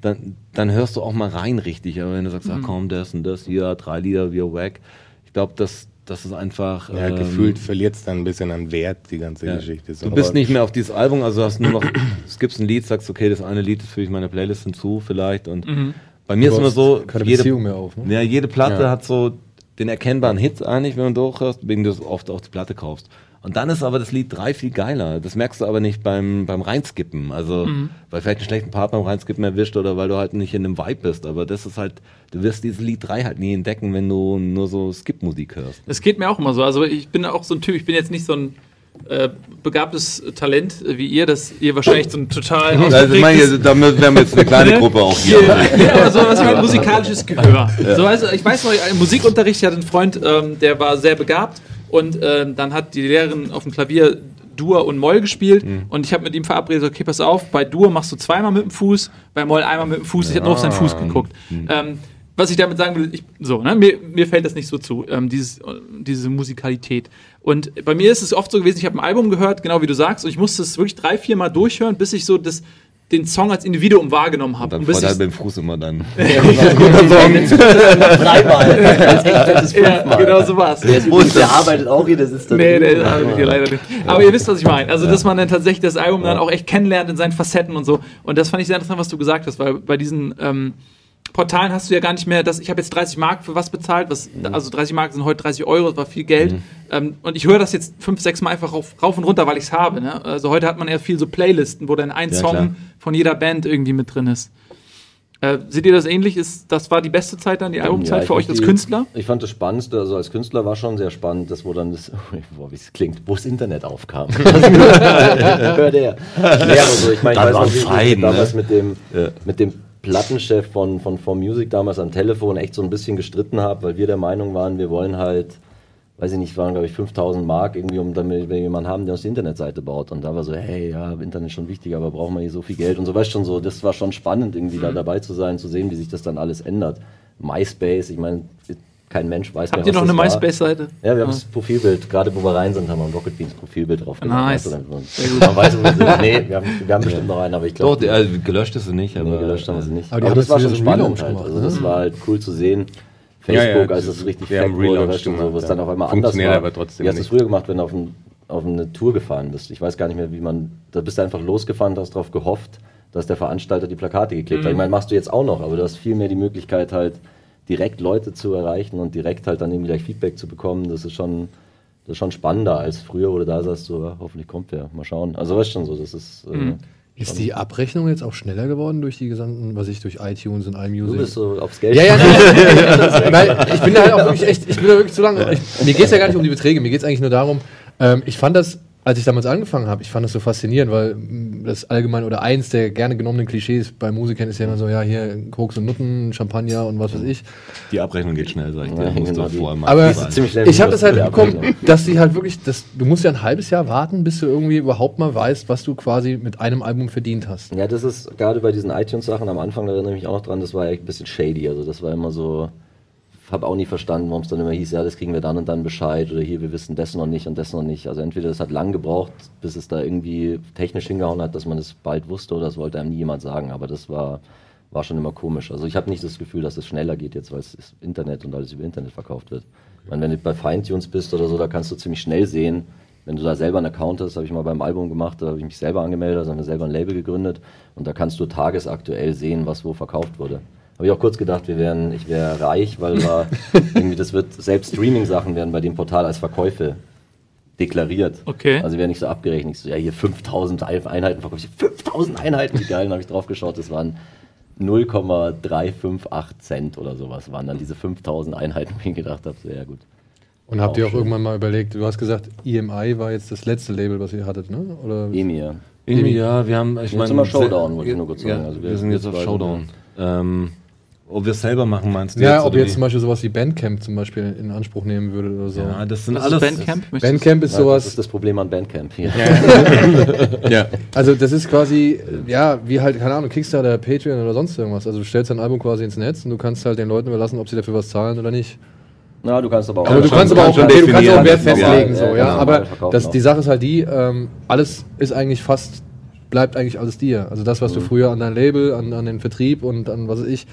S4: dann, dann hörst du auch mal rein richtig. Aber wenn du sagst,
S1: Mhm.
S4: ah komm, das und das, hier, drei Lieder, wir wack. Ich glaube, das, das ist einfach.
S3: Ja,
S4: ähm,
S3: gefühlt verliert es dann ein bisschen an Wert, die ganze
S4: ja.
S3: Geschichte. So.
S4: Du bist nicht mehr auf dieses Album, also hast nur noch, [CLEARS THROAT] es gibt ein Lied, sagst, okay, das eine Lied füge ich meine Playlist hinzu vielleicht. Und
S1: Mhm.
S4: bei mir ist
S5: Du
S4: immer
S5: baust
S4: so,
S5: keine
S4: jede,
S5: Beziehung mehr auf. Ne?
S4: ja, jede Platte
S3: Ja.
S4: hat so den erkennbaren Hit eigentlich, wenn du durchhörst, wegen du oft auch die Platte kaufst. Und dann ist aber das Lied 3 viel geiler. Das merkst du aber nicht beim, beim Reinskippen. Also,
S1: Mhm.
S4: weil vielleicht einen schlechten Part beim Reinskippen erwischt oder weil du halt nicht in dem Vibe bist. Aber das ist halt, du wirst dieses Lied 3 halt nie entdecken, wenn du nur so Skip-Musik hörst.
S1: Das geht mir auch immer so. Also ich bin auch so ein Typ, ich bin jetzt nicht so ein äh, begabtes Talent äh, wie ihr, dass ihr wahrscheinlich so ein total [LAUGHS]
S4: Also, ich meine, damit wären wir jetzt eine kleine [LAUGHS] Gruppe auch hier.
S1: ja, so was wie ein musikalisches Gehör. So, also, ich weiß noch, im Musikunterricht, ich hatte einen Freund, ähm, der war sehr begabt und ähm, dann hat die Lehrerin auf dem Klavier Dur und Moll gespielt und ich habe mit ihm verabredet, okay, pass auf, bei Dur machst du zweimal mit dem Fuß, bei Moll einmal mit dem Fuß. Ich habe nur auf seinen Fuß geguckt. Ähm, was ich damit sagen will, ich, so, ne, mir, mir fällt das nicht so zu, ähm, dieses, äh, diese Musikalität. Und bei mir ist es oft so gewesen, ich habe ein Album gehört, genau wie du sagst, und ich musste es wirklich drei, vier Mal durchhören, bis ich so das, den Song als Individuum wahrgenommen habe.
S4: Dann
S1: Und
S4: er
S1: ich-
S4: halt dem Fuß immer dann.
S6: Dreimal. Als echtes
S1: Ja,
S6: fünfmal.
S1: genau [LAUGHS] so war's.
S6: Der, ist übrigens, der arbeitet auch hier, der sitzt da
S1: Nee, der arbeitet hier leider nicht. Aber ihr wisst, was ich meine. Also, dass man dann tatsächlich das Album dann auch echt kennenlernt in seinen Facetten und so. Und das fand ich sehr interessant, was du gesagt hast, weil bei diesen ähm, Portalen hast du ja gar nicht mehr, dass ich habe jetzt 30 Mark für was bezahlt, was, also 30 Mark sind heute 30 Euro, das war viel Geld. Ähm, und ich höre das jetzt fünf, sechs Mal einfach rauf, rauf und runter, weil ich es habe. Ne? Also heute hat man eher viel so Playlisten, wo dann ein
S4: Ja,
S1: Song
S4: klar.
S1: von jeder Band irgendwie mit drin ist. Äh, seht ihr das ähnlich? Ist, das war die beste Zeit dann, die Albumzeit
S6: Ja,
S1: für euch als
S6: die-
S1: Künstler?
S6: Ich fand das Spannendste, also als Künstler war schon sehr spannend, das, wo dann das, [LAUGHS] boah, wie es klingt, wo das Internet aufkam. [LAUGHS] Hör der. Nee, aber so, ich meine, ich
S4: Dann
S6: weiß
S4: waren
S6: noch, wie ich
S4: Zeiten,
S6: damals
S4: ne?
S6: mit dem,
S4: Ja.
S6: mit dem Plattenchef von, von, von Music damals am Telefon echt so ein bisschen gestritten habe, weil wir der Meinung waren, wir wollen halt, weiß ich nicht, waren glaube ich 5000 Mark irgendwie, um damit wir jemanden haben, der uns die Internetseite baut. Und da war so, hey, ja, Internet ist schon wichtig, aber brauchen wir hier so viel Geld und so, weißt schon so, das war schon spannend irgendwie
S1: Mhm.
S6: da dabei zu sein, zu sehen, wie sich das dann alles ändert. MySpace, ich meine, kein Mensch weiß
S1: Habt
S6: mehr,
S1: ihr noch
S6: was
S1: eine
S6: das.
S1: MySpace-Seite?
S6: Ja, wir haben das Profilbild, gerade wo wir rein sind, haben wir ein Rocket Beans Profilbild drauf gemacht.
S1: Nice.
S6: Also, dann- Man weiß, wo wir sind. Nee, wir haben, wir haben bestimmt noch einen, aber ich
S4: Doch,
S6: glaube,
S4: die, also, gelöscht ist sie nicht, aber.
S6: nee, gelöscht haben wir sie nicht.
S5: Aber
S6: Aber, das war schon spannend halt. Also
S5: ne?
S6: das war halt cool zu sehen.
S3: Ja, ja,
S6: Facebook,
S3: das-
S6: als es richtig
S3: wir haben
S6: fett wurde, du, so,
S3: gemacht,
S6: wo es
S3: ja.
S6: dann auf einmal anders war.
S3: aber trotzdem
S6: Wie hast du es früher gemacht, wenn du auf, ein, auf eine Tour gefahren bist? Ich weiß gar nicht mehr, wie man, da bist du einfach losgefahren, hast darauf gehofft, dass der Veranstalter die Plakate geklebt hat. Ich meine, machst du jetzt auch noch, aber du hast viel mehr die Möglichkeit halt direkt Leute zu erreichen und direkt halt dann irgendwie gleich Feedback zu bekommen. Das ist schon, das ist schon spannender als früher, wo du da sagst, so, ja, hoffentlich kommt der, mal schauen. Also weißt schon so, das ist... Äh,
S5: Ist die Abrechnung jetzt auch schneller geworden durch die gesamten, was ich durch iTunes und
S6: Du
S5: iMusic?
S6: bist so aufs Geld.
S5: Ja, ja, [LAUGHS] [LAUGHS] nee. Weil ich bin da halt auch wirklich echt, ich bin da wirklich zu lange. Ich, mir geht es ja gar nicht um die Beträge, mir geht es eigentlich nur darum, ähm, ich fand das, als ich damals angefangen habe, ich fand das so faszinierend, weil mm, das allgemein oder eins der gerne genommenen Klischees bei Musikern ist ja immer so, ja, hier Koks und Nutten, Champagner und was weiß ich.
S4: Die Abrechnung geht schnell, sag ich dir.
S6: Ja, genau,
S4: vorher
S5: Aber
S6: Das ist ziemlich schnell
S5: ich habe das halt bekommen, dass die halt wirklich, das, du musst ja ein halbes Jahr warten, bis du irgendwie überhaupt mal weißt, was du quasi mit einem Album verdient hast.
S6: Ja, das ist gerade bei diesen iTunes-Sachen am Anfang, da erinnere ich mich auch noch dran, das war echt ein bisschen shady. Also das war immer so, habe auch nie verstanden, warum es dann immer hieß, ja, das kriegen wir dann und dann Bescheid oder hier, wir wissen das noch nicht und das noch nicht. Also entweder das hat lang gebraucht, bis es da irgendwie technisch hingehauen hat, dass man es bald wusste oder das wollte einem nie jemand sagen. Aber das war, war schon immer komisch. Also ich habe nicht das Gefühl, dass es schneller geht jetzt, weil es Internet und alles über Internet verkauft wird. Ich meine, wenn du bei Feintunes bist oder so, da kannst du ziemlich schnell sehen, wenn du da selber einen Account hast, habe ich mal beim Album gemacht, da habe ich mich selber angemeldet, also haben wir selber ein Label gegründet und da kannst du tagesaktuell sehen, was wo verkauft wurde. Habe ich auch kurz gedacht, wir wären, ich wäre reich, weil wir [LAUGHS] irgendwie das wird selbst Streaming-Sachen werden bei dem Portal als Verkäufe deklariert.
S1: Okay.
S6: Also wäre nicht so abgerechnet. Ich so, ja, hier 5000 Einheiten verkaufe ich. 5000 Einheiten, wie geil. Dann habe ich drauf geschaut, das waren 0,358 Cent oder sowas waren dann diese 5000 Einheiten, wo ich gedacht habe, so, ja gut.
S5: Und habt ihr
S6: Auch schön.
S5: irgendwann mal überlegt, du hast gesagt, EMI war jetzt das letzte Label, was ihr hattet, ne? Oder
S6: Emir.
S4: Irgendwie, ja, wir haben, ich
S6: Jetzt
S4: meine.
S6: sind wir Showdown, wollte ich nur kurz
S4: ja,
S6: sagen. Also
S4: wir,
S6: wir-
S4: sind jetzt auf Showdown. Ähm, ob wir es selber machen, meinst du?
S5: ja,
S4: jetzt,
S5: ob jetzt zum Beispiel sowas wie Bandcamp zum Beispiel in Anspruch nehmen würdet oder so.
S4: Ja, das sind
S1: Was
S4: alles.
S1: ist Bandcamp?
S5: Bandcamp ist
S6: Ja, das
S5: sowas,
S6: ist das Problem an Bandcamp hier.
S4: Ja. [LAUGHS]
S5: also das ist quasi, ja, wie halt, keine Ahnung, Kickstarter, Patreon oder sonst irgendwas. Also du stellst dein Album quasi ins Netz und du kannst halt den Leuten überlassen, ob sie dafür was zahlen oder nicht.
S6: Na, du kannst aber auch.
S5: Aber du kannst aber auch,
S4: schon
S5: okay, du kannst auch Wert
S4: das
S5: festlegen, so,
S6: ja,
S5: ja.
S6: genau,
S5: aber das, die Sache ist halt die, ähm, alles ist eigentlich fast bleibt eigentlich alles dir. Also das, was
S6: Mhm.
S5: du früher an dein Label, an, an den Vertrieb und an was weiß ich,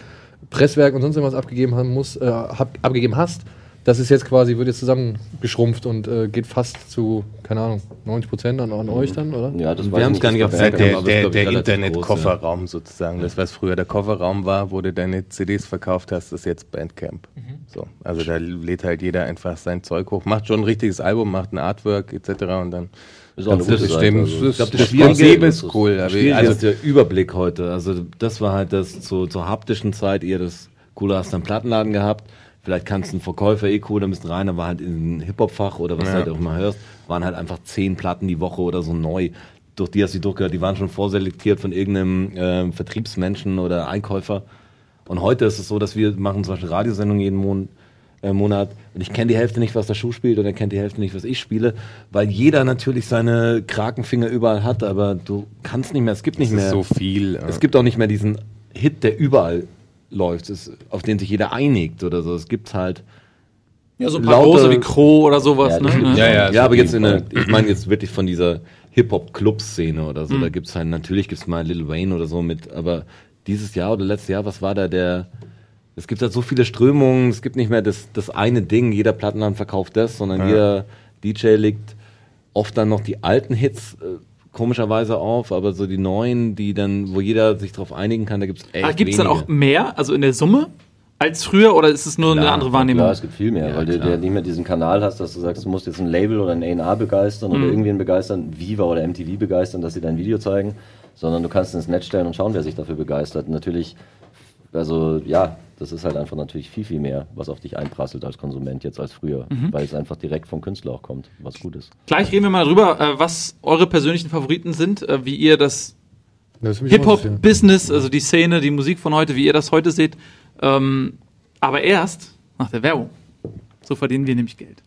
S5: Presswerk und sonst irgendwas abgegeben haben muss, äh, hab, abgegeben hast, das ist jetzt quasi, wird jetzt zusammengeschrumpft und äh, geht fast zu, keine Ahnung, 90 Prozent an, an euch dann, oder?
S6: Ja, das
S4: Wir
S6: ich
S4: haben's gar nicht auf
S3: Der, der, der, der Internet-Kofferraum sozusagen. Das, was früher der Kofferraum war, wo du deine CDs verkauft hast, ist jetzt Bandcamp. So, also da lädt halt jeder einfach sein Zeug hoch, macht schon ein richtiges Album, macht ein Artwork etc. und dann
S6: Ist auch eine gute Seite, also.
S4: Ich glaube, das
S3: das
S4: Schwierige
S6: ist-
S3: cool. Aber
S4: Schwierig
S3: also,
S4: ist der Überblick heute. Also das war halt das zu, zur haptischen Zeit eher das Coole, hast du einen Plattenladen gehabt. Vielleicht kannst du einen Verkäufer eh cool, da bist du rein, aber halt in ein Hip-Hop-Fach oder was
S3: Ja.
S4: du halt auch mal hörst, waren halt einfach zehn Platten die Woche oder so neu. Durch die hast du durchgehört, die waren schon vorselektiert von irgendeinem ähm, Vertriebsmenschen oder Einkäufer. Und heute ist es so, dass wir machen zum Beispiel Radiosendungen jeden Mon äh, Monat und ich kenne die Hälfte nicht, was der Schuh spielt und er kennt die Hälfte nicht, was ich spiele, weil jeder natürlich seine Krakenfinger überall hat, aber du kannst nicht mehr, es gibt nicht
S3: es
S4: mehr
S3: ist so viel.
S4: es gibt auch nicht mehr diesen Hit, der überall läuft, es, auf den sich jeder einigt oder so. Es gibt halt.
S1: Ja, so ein paar große wie Crow oder sowas,
S6: Ja,
S1: ne? Ja.
S3: Ja, ja,
S4: aber jetzt in der, ich meine jetzt wirklich von dieser Hip-Hop-Club-Szene oder
S1: Mhm.
S4: so. Da gibt's halt, natürlich gibt's mal Lil Wayne oder so mit, aber dieses Jahr oder letztes Jahr, was war da der. Es gibt halt so viele Strömungen, es gibt nicht mehr das, das eine Ding, jeder Plattenladen verkauft das, sondern
S3: Ja.
S4: jeder DJ legt oft dann noch die alten Hits äh, komischerweise auf, aber so die neuen, die dann, wo jeder sich drauf einigen kann, da gibt's echt
S1: Ah, Gibt es dann auch mehr, also in der Summe, als früher oder ist es nur eine
S4: Klar,
S1: andere Wahrnehmung?
S6: Klar, es gibt viel mehr,
S4: Ja,
S6: weil du
S4: klar.
S6: ja nicht mehr diesen Kanal hast, dass du sagst, du musst jetzt ein Label oder ein A&R begeistern
S1: Mhm.
S6: oder irgendwen begeistern, Viva oder MTV begeistern, dass sie dein Video zeigen, sondern du kannst ins Netz stellen und schauen, wer sich dafür begeistert. Und natürlich, also ja, das ist halt einfach natürlich viel, viel mehr, was auf dich einprasselt als Konsument jetzt als früher,
S1: Mhm.
S6: weil es einfach direkt vom Künstler auch kommt, was gut ist.
S1: Gleich reden wir mal drüber, äh, was eure persönlichen Favoriten sind, äh, wie ihr das
S5: Das.
S1: Hip-Hop-Business, also die Szene, die Musik von heute, wie ihr das heute seht. Ähm, aber erst nach der Werbung. So verdienen wir nämlich Geld.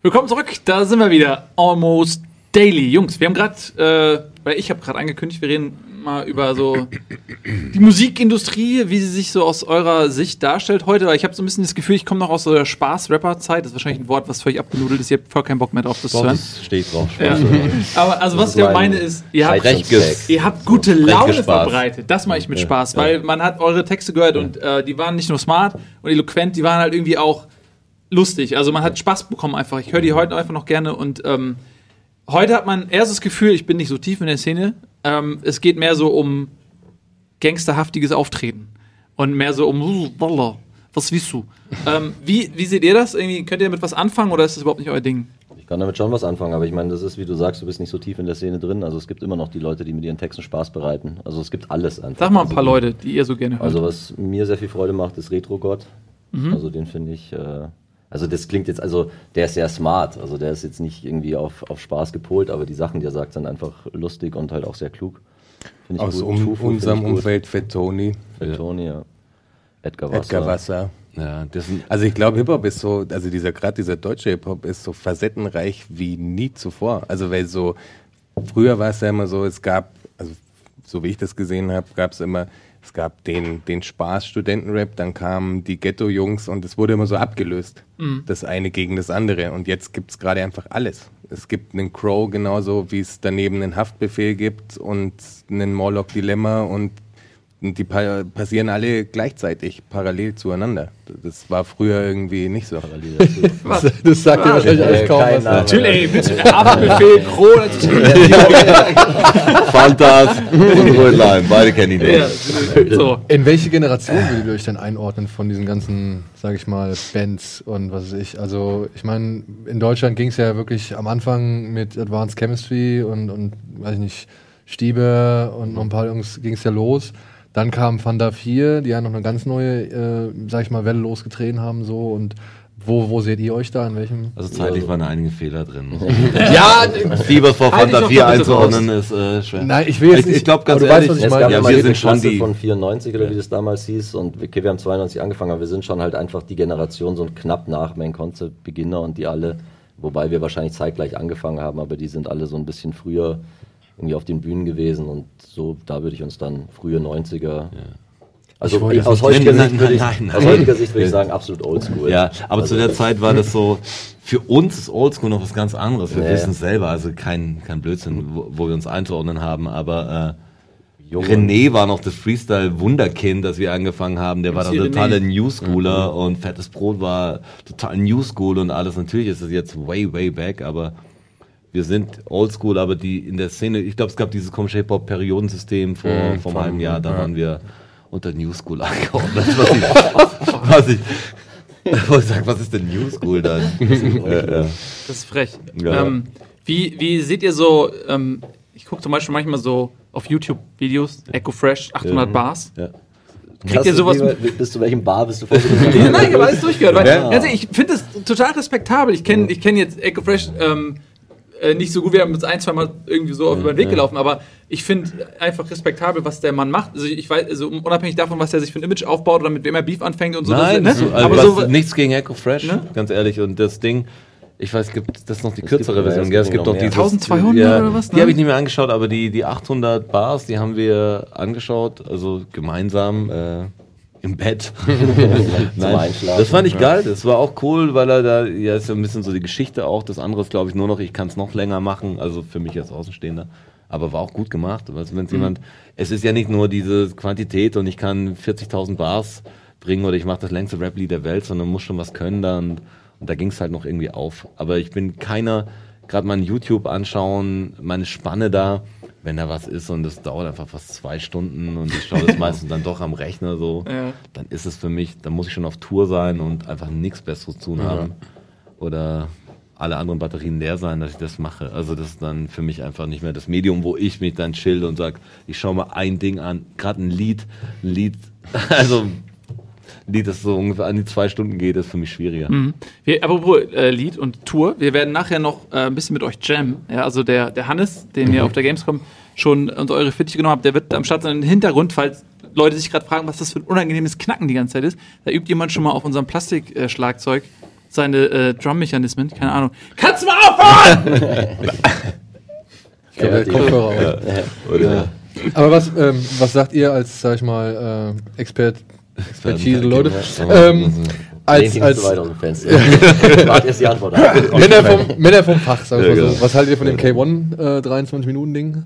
S1: Willkommen zurück, da sind wir wieder. Almost Daily. Jungs, wir haben gerade, äh, weil ich habe gerade angekündigt, wir reden mal über so die Musikindustrie, wie sie sich so aus eurer Sicht darstellt heute. Weil ich habe so ein bisschen das Gefühl, ich komme noch aus so der Spaß-Rapper-Zeit. Das ist wahrscheinlich ein Wort, was völlig abgenudelt ist. Ihr habt voll keinen Bock mehr drauf, das zu
S4: Doch,
S1: hören.
S4: das steht drauf.
S1: Ja. [LAUGHS] Aber also, was ich
S6: mein
S1: meine ist, ihr habt, ihr habt gute Laune
S4: Spaß.
S1: verbreitet. Das mache ich mit Spaß, weil man hat eure Texte gehört und äh, die waren nicht nur smart und eloquent, die waren halt irgendwie auch lustig. Also man hat Spaß bekommen einfach. Ich höre die heute einfach noch gerne und ähm, heute hat man erst das Gefühl, ich bin nicht so tief in der Szene. Ähm, es geht mehr so um gangsterhaftiges Auftreten und mehr so um was willst du? ähm, wie, wie seht ihr das? Irgendwie, könnt ihr damit was anfangen oder ist das überhaupt nicht euer Ding?
S6: Ich kann damit schon was anfangen, aber ich meine, das ist, wie du sagst, du bist nicht so tief in der Szene drin. Also es gibt immer noch die Leute, die mit ihren Texten Spaß bereiten. Also es gibt alles einfach.
S1: Sag mal ein
S6: Also
S1: paar Leute, die ihr so gerne hört.
S6: Also was mir sehr viel Freude macht, ist Retro-Gott.
S1: Mhm.
S6: Also den finde ich, äh, also das klingt jetzt, also der ist sehr smart. Also der ist jetzt nicht irgendwie auf, auf Spaß gepolt, aber die Sachen, die er sagt, sind einfach lustig und halt auch sehr klug. Finde ich
S3: aus
S6: gut.
S3: um,
S6: finde
S3: unserem. Umfeld Für Tony,
S6: ja. Edgar Wasser.
S3: Edgar Wasser.
S4: Ja, das sind,
S3: Also ich glaube, Hip-Hop ist so, also dieser gerade dieser deutsche Hip-Hop ist so facettenreich wie nie zuvor. Also weil so, früher war es ja immer so, es gab, also so wie ich das gesehen habe, gab es immer, es gab den, den Spaß-Studentenrap, dann kamen die Ghetto-Jungs und es wurde immer so abgelöst. Das eine gegen das andere. Und jetzt gibt es gerade einfach alles. Es gibt einen Crow genauso, wie es daneben einen Haftbefehl gibt und einen Morlock Dilemma und die pa passieren alle gleichzeitig, parallel zueinander. Das war früher irgendwie nicht so.
S6: Parallel [LAUGHS] dazu.
S5: Das sagt dir wahrscheinlich alles kaum was.
S6: Name.
S1: Natürlich, ey, bitte, [LAUGHS] Haftbefehl, Krone, [LAUGHS]
S4: Fantas und Rötlein, beide kennen ihn
S1: ja,
S4: nicht.
S1: so.
S5: In welche Generation würdet ihr euch denn einordnen von diesen ganzen, sage ich mal, Bands und was weiß ich? Also ich meine, in Deutschland ging es ja wirklich am Anfang mit Advanced Chemistry und, und weiß ich nicht, Stiebe und noch ein paar Jungs ging es ja los. Dann kam Fanda 4, die ja noch eine ganz neue, äh, sag ich mal, Welle losgetreten haben so und wo, wo seht ihr euch da? In welchem?
S4: Also zeitlich waren da einige Fehler drin. [LAUGHS]
S5: Ja,
S4: Fieber vor Fanta
S1: noch
S4: 4
S1: mal bitte
S4: einzuordnen ist äh, schwer.
S5: Nein, ich will jetzt
S4: Ich-
S5: nicht.
S4: ich glaub, ganz ehrlich,
S5: weißt, was ich
S6: Es
S5: meine.
S6: gab
S4: Ja, wir sind schon die-
S6: von 94 oder wie das damals hieß und okay, wir haben 92 angefangen, aber wir sind schon halt einfach die Generation so knapp nach Main Concept Beginner und die alle, wobei wir wahrscheinlich zeitgleich angefangen haben, aber die sind alle so ein bisschen früher irgendwie auf den Bühnen gewesen und so, da würde ich uns dann frühe 90er.
S5: Ich
S6: Also aus,
S4: nicht
S6: heutiger
S4: nennen.
S6: Sicht würde ich,
S4: Nein, nein,
S6: aus heutiger Sicht würde ich sagen, absolut oldschool.
S4: Ja, aber
S6: also,
S4: zu der Zeit war das so, für uns ist Oldschool noch was ganz anderes. Wir
S6: Nee.
S4: wissen es selber, also kein, kein Blödsinn, wo, wo wir uns einzuordnen haben, aber äh,
S6: Junge-
S4: René war noch das Freestyle-Wunderkind, das wir angefangen haben. Der war der totale Newschooler und Fettes Brot war total Newschool und alles. Natürlich ist es jetzt way, way back, aber wir sind Oldschool, aber die in der Szene, ich glaube, es gab dieses komische Hip-Hop-Periodensystem vor,
S3: Mhm,
S4: vor einem halben Jahr, da
S3: ja.
S4: waren wir unter New School [LAUGHS] angeordnet. [LAUGHS] Was ich, [LAUGHS] was ich, wo ich sag, was ist denn New School dann?
S1: Das ist frech.
S4: Ja.
S1: Ähm, wie, wie seht ihr so, ähm, ich gucke zum Beispiel manchmal so auf YouTube-Videos, Echo Fresh, 800 Bars.
S4: Ja.
S1: Kriegt ihr
S6: du
S1: sowas
S6: lieber- bis zu welchem Bar bist du?
S1: Nein, ich habe alles durchgehört. Weil,
S6: Ja.
S1: also ich finde das total respektabel. Ich kenne ich kenn jetzt Echo Fresh ähm, äh, nicht so gut, wir haben uns ein, zwei Mal irgendwie so über den Weg gelaufen, aber ich finde einfach respektabel, was der Mann macht. Also ich weiß, also unabhängig davon, was er sich für ein Image aufbaut oder mit wem er Beef anfängt und so.
S4: Nein,
S1: das, ne?
S4: also
S1: aber so,
S4: nichts gegen Echo Fresh,
S1: Ne?
S4: ganz ehrlich. Und das Ding, ich weiß, gibt das ist noch die
S6: Es
S4: kürzere
S6: gibt- ja,
S4: Version.
S6: es
S4: gell? Es
S6: gibt noch
S4: dieses,
S1: 1200 oder was,
S4: Die
S1: ne?
S4: habe ich nicht mehr angeschaut, aber die, die 800 Bars, die haben wir angeschaut, also gemeinsam. Äh, im Bett. [LAUGHS] Nein,
S6: Einschlafen.
S4: das fand ich geil. Das war auch cool, weil er da, ja, ist ja ein bisschen so die Geschichte auch. Das andere ist, glaube ich, nur noch, ich kann es noch länger machen. Also für mich als Außenstehender. Aber war auch gut gemacht. Also wenn es jemand, es ist ja nicht nur diese Quantität und ich kann 40.000 Bars bringen oder ich mache das längste Rap-Lied der Welt, sondern muss schon was können dann. Und da ging es halt noch irgendwie auf. Aber ich bin keiner, gerade mal YouTube anschauen, meine Spanne da, wenn da was ist und das dauert einfach fast zwei Stunden und ich schaue das [LAUGHS] meistens dann doch am Rechner so,
S1: Ja.
S4: dann ist es für mich, dann muss ich schon auf Tour sein und einfach nichts Besseres tun haben. Oder alle anderen Batterien leer sein, dass ich das mache. Also das ist dann für mich einfach nicht mehr das Medium, wo ich mich dann chill und sag, ich schaue mal ein Ding an, gerade ein Lied, ein Lied, [LAUGHS] also Lied, das so ungefähr an die zwei Stunden geht, ist für mich schwieriger.
S1: Mhm. Wir, apropos äh, Lied und Tour, wir werden nachher noch äh, ein bisschen mit euch jammen. Ja, also der, der Hannes, den ihr auf der Gamescom schon unter eure Fittiche genommen habt, der wird am Start sein. Im Hintergrund, falls Leute sich gerade fragen, was das für ein unangenehmes Knacken die ganze Zeit ist, da übt jemand schon mal auf unserem Plastikschlagzeug seine äh, Drum-Mechanismen. Keine Ahnung. Kannst du mal aufhören? [LAUGHS]
S5: Ich glaube, der Kopfhörer auch.
S4: Oder
S5: Aber was, ähm, was sagt ihr als, sag ich mal, äh, Expert, Expertise, Leute?
S4: Ja.
S5: Ähm,
S6: Als,
S5: als,
S6: als,
S5: als
S6: aus dem Fenster. Warte erst die Antwort. [LAUGHS]
S5: Männer, vom, Männer vom Fach, sagen wir
S4: Ja,
S5: mal so.
S4: genau.
S5: Was haltet ihr von dem K1 äh, 23-Minuten-Ding?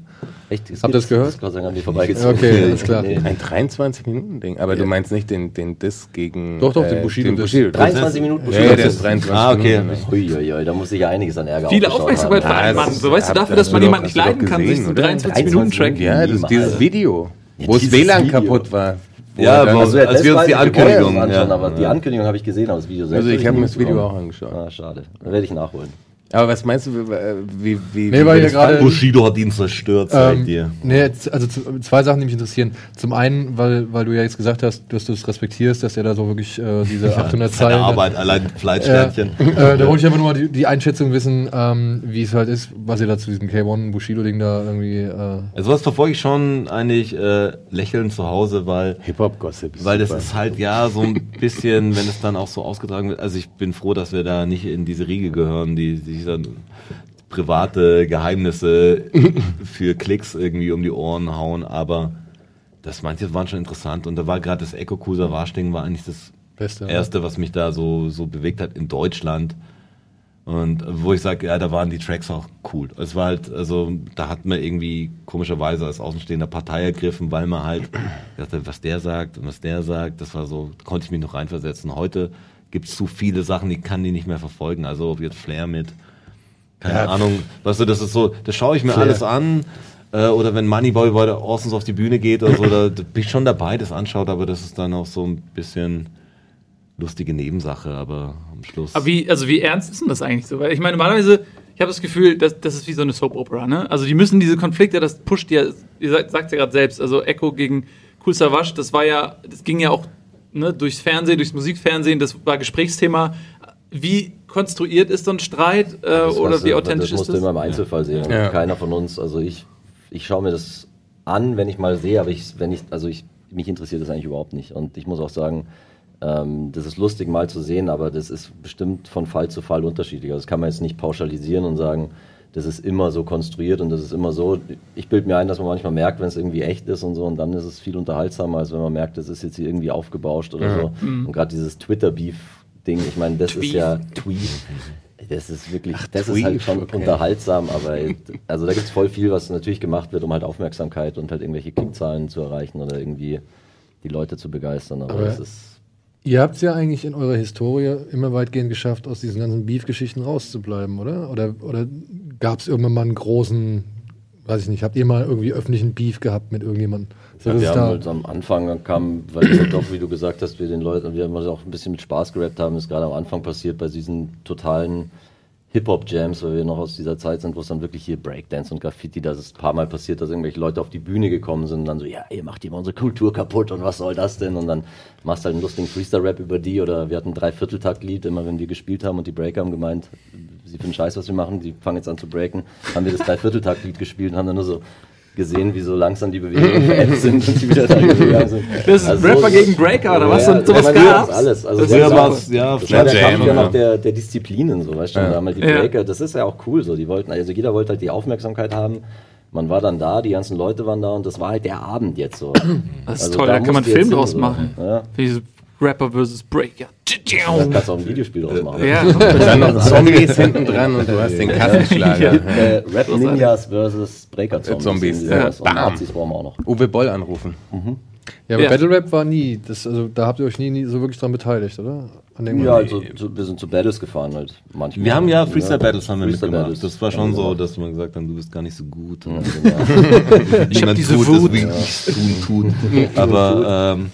S6: Echt? Das
S5: Habt ihr das gehört?
S6: Sei Dank haben die vorbeigezogen.
S5: Okay, [LAUGHS] alles klar.
S6: Nee.
S3: Ein 23-Minuten-Ding. Aber du meinst nicht den, den Diss gegen.
S5: Doch, doch, den Bushido-Diss.
S6: 23 Minuten
S3: Ja, ja, der ist 23
S4: Ah, okay.
S3: Minuten.
S6: Uiuiui, da muss ich ja einiges an Ärger
S1: Viele Aufmerksamkeit für.
S3: Ja, ist-
S1: So weißt du, dafür, dass man jemanden nicht leiden kann, sich einen
S3: oder?
S1: 23-Minuten-Track.
S3: Ja, das ist dieses. Video, wo das WLAN kaputt war. Wo
S4: Ja,
S3: er
S4: aber-
S6: Also, ja,
S4: als wir uns die Ankündigung,
S6: anschauen,
S4: ja.
S6: aber die Ankündigung habe ich gesehen, aber das Video selbst.
S3: also ich habe mir das Video auch angeschaut.
S6: Ah, schade. Dann werde ich nachholen.
S3: Aber was meinst du, wie, wie, wie
S5: Nee,
S3: wie
S5: weil gerade-?
S4: Bushido hat ihn zerstört, sag ich
S5: Ähm,
S4: dir.
S5: nee, jetzt- also zu, zwei Sachen, die mich interessieren. Zum einen, weil, weil du ja jetzt gesagt hast, dass du es respektierst, dass er da so wirklich äh, diese 800
S4: Seine
S5: Zeilen...
S4: Arbeit, allein Flightsternchen. [LAUGHS]
S5: Äh, da wollte ich einfach nur mal die, die Einschätzung wissen, ähm, wie es halt ist, was ihr da zu diesem K1 Bushido-Ding da irgendwie... Äh,
S4: Also was verfolge ich schon eigentlich äh, lächelnd zu Hause, weil
S3: Hip-Hop-Gossip.
S4: weil das
S3: super.
S4: ist halt ja so ein bisschen, wenn es dann auch so ausgetragen wird. Also ich bin froh, dass wir da nicht in diese Riege gehören, die sich dann private Geheimnisse für Klicks irgendwie um die Ohren hauen. Aber das manche waren schon interessant und da war gerade das Echo Cruiser Wasch Ding war eigentlich das
S5: Beste.
S4: erste, was mich da so so bewegt hat in Deutschland. Und wo ich sage, ja, da waren die Tracks auch cool. Es war halt, also da hat man irgendwie komischerweise als Außenstehender Partei ergriffen, weil man halt dachte, was der sagt und was der sagt, das war so, konnte ich mich noch reinversetzen. Heute gibt es zu viele Sachen, die kann die nicht mehr verfolgen. Also ob jetzt Flair mit, keine
S5: Ja.
S4: Ahnung, weißt du, das ist so, das schaue ich mir
S5: Flair.
S4: alles an. Äh, oder wenn Moneyboy bei der Orsons auf die Bühne geht oder so, da, da bin ich schon dabei, das anschaut, aber das ist dann auch so ein bisschen lustige Nebensache, aber am Schluss.
S1: Aber wie, also wie ernst ist denn das eigentlich so? Weil ich meine, normalerweise, ich habe das Gefühl, dass, das ist wie so eine Soap-Opera, ne? Also die müssen diese Konflikte, das pusht ja, ihr sagt, sagt ja gerade selbst, also Echo gegen Cool Savage, das war ja, das ging ja auch ne, durchs Fernsehen, durchs Musikfernsehen, das war Gesprächsthema. Wie konstruiert ist so ein Streit äh,
S6: Das
S1: oder
S6: kannst
S1: wie
S6: du-
S1: authentisch
S6: das
S1: ist
S6: musst du immer
S1: das?
S6: im Einzelfall sehen.
S3: Ja.
S6: Keiner von uns, also ich, ich schaue mir das an, wenn ich mal sehe, aber ich, wenn ich, also ich, mich interessiert das eigentlich überhaupt nicht. Und ich muss auch sagen, ähm, das ist lustig mal zu sehen, aber das ist bestimmt von Fall zu Fall unterschiedlich. Also das kann man jetzt nicht pauschalisieren und sagen, das ist immer so konstruiert und das ist immer so. Ich bilde mir ein, dass man manchmal merkt, wenn es irgendwie echt ist und so, und dann ist es viel unterhaltsamer, als wenn man merkt, das ist jetzt hier irgendwie aufgebauscht oder so. Und gerade dieses Twitter-Beef-Ding, ich meine, das ist ja Tweet. Das ist wirklich, das ist halt schon
S3: okay.
S6: unterhaltsam, aber also da gibt es voll viel, was natürlich gemacht wird, um halt Aufmerksamkeit und halt irgendwelche Klickzahlen zu erreichen oder irgendwie die Leute zu begeistern. Aber,
S5: Aber-
S6: es ist
S5: Ihr habt es ja eigentlich in eurer Historie immer weitgehend geschafft, aus diesen ganzen Beef-Geschichten rauszubleiben, oder? Oder, oder gab es irgendwann mal einen großen, weiß ich nicht, habt ihr mal irgendwie öffentlichen Beef gehabt mit irgendjemandem? So,
S6: Ja, wir haben halt am Anfang kam, weil wir doch, wie du gesagt hast, wir den Leuten, wir haben halt auch ein bisschen mit Spaß gerappt haben, ist gerade am Anfang passiert bei diesen totalen Hip-Hop-Jams, weil wir noch aus dieser Zeit sind, wo es dann wirklich hier Breakdance und Graffiti, das ist ein paar Mal passiert, dass irgendwelche Leute auf die Bühne gekommen sind und dann so, ja, ihr macht mal unsere Kultur kaputt und was soll das denn? Und dann machst du halt einen lustigen Freestyle-Rap über die oder wir hatten ein Dreivierteltakt-Lied, immer wenn wir gespielt haben und die Breaker haben gemeint, sie finden scheiß, was wir machen, die fangen jetzt an zu breaken, haben wir das Dreivierteltakt-Lied gespielt und haben dann nur so gesehen, wie so langsam die Bewegungen veräppt sind und die wieder da [LAUGHS] gegangen sind.
S1: Das ist
S6: Also
S1: Rapper
S6: so-
S1: gegen Breaker oder was?
S6: Ja,
S1: Und sowas
S6: ja,
S1: gab's?
S6: alles. Also
S1: Das
S6: früher
S1: ist
S6: war
S4: es, ja,
S6: Das war der
S3: Jam,
S6: Kampf ja
S3: ja.
S6: noch der, der Disziplinen, so, weißt du, da haben halt die
S1: Ja.
S6: Breaker, das ist ja auch cool so, die wollten, also jeder wollte halt die Aufmerksamkeit haben, man war dann da, die ganzen Leute waren da und das war halt der Abend jetzt so.
S1: Das ist
S6: Also
S1: toll, da kann man einen Film draus machen.
S6: So. Ja,
S1: Wie so Rapper versus Breaker.
S6: da kannst du auch ein Videospiel draus machen.
S1: Ja, [LAUGHS]
S3: Dann noch [LAUGHS] Zombies hinten dran und du hast den Kassenschlager.
S6: Äh, Rap Ninjas versus Breaker Zombies.
S3: Zombies,
S6: irgendwie
S3: ja.
S6: Und
S3: Bam.
S6: Nazis brauchen wir auch noch.
S3: Uwe Boll anrufen.
S5: ja, aber
S1: Ja.
S5: Battle Rap war nie, das, also da habt ihr euch nie, nie so wirklich dran beteiligt, oder? An dem
S6: Ja, also zu, wir sind zu Battles gefahren halt manchmal.
S4: Wir haben ja Freestyle Battles haben wir
S6: Freestyle
S4: mitgemacht.
S6: Battles.
S4: Das war schon
S6: Ja,
S4: so,
S6: genau.
S4: dass man gesagt haben, du bist gar nicht so gut.
S6: Ja, [LAUGHS] genau.
S4: Niemand
S1: diese
S4: tut,
S1: Wut.
S4: deswegen ich tun, tun. aber, ähm,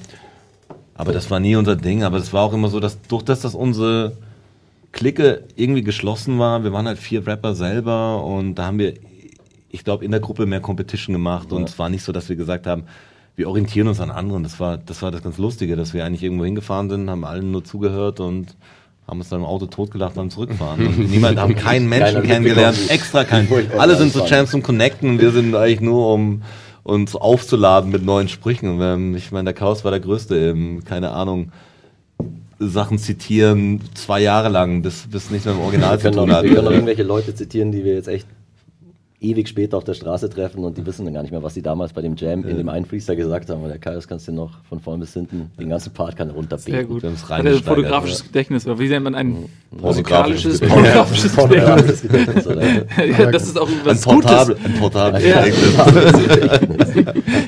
S4: aber das war nie unser Ding. Aber es war auch immer so, dass durch das, dass unsere Clique irgendwie geschlossen war, wir waren halt vier Rapper selber und da haben wir, ich glaube, in der Gruppe mehr Competition gemacht und es war nicht so, dass wir gesagt haben, wir orientieren uns an anderen. Das war, das war das ganz Lustige, dass wir eigentlich irgendwo hingefahren sind, haben allen nur zugehört und haben uns dann im Auto totgelacht beim Zurückfahren. Und [LAUGHS] niemand haben keinen Menschen
S6: Keiner
S4: kennengelernt, extra keinen. Alle sind so. Champs zum Connecten und wir sind eigentlich nur um uns aufzuladen mit neuen Sprüchen. Und ich meine, der Chaos war der größte im, keine Ahnung, Sachen zitieren, zwei Jahre lang, bis, bis nicht mehr im Original
S6: Wir
S4: zu tun
S6: noch,
S4: hat.
S6: wir können noch irgendwelche Leute zitieren, die wir jetzt echt ewig später auf der Straße treffen und die wissen dann gar nicht mehr, was sie damals bei dem Jam in dem einen Freestyle gesagt haben. Weil der Kaius kannst du noch von vorn bis hinten, den ganzen Part kann er runterbeten.
S1: Sehr gut. Hat er
S4: reingesteigert,
S1: fotografisches Gedächtnis, oder wie nennt man ein musikalisches,
S4: Pornografisches
S1: pornografisches Gedächtnis?
S6: Gedächtnis? [LAUGHS]
S1: Ja, das ist auch
S4: Ein
S1: was Gutes.
S4: Portabel, ein Portabel.
S1: Ja.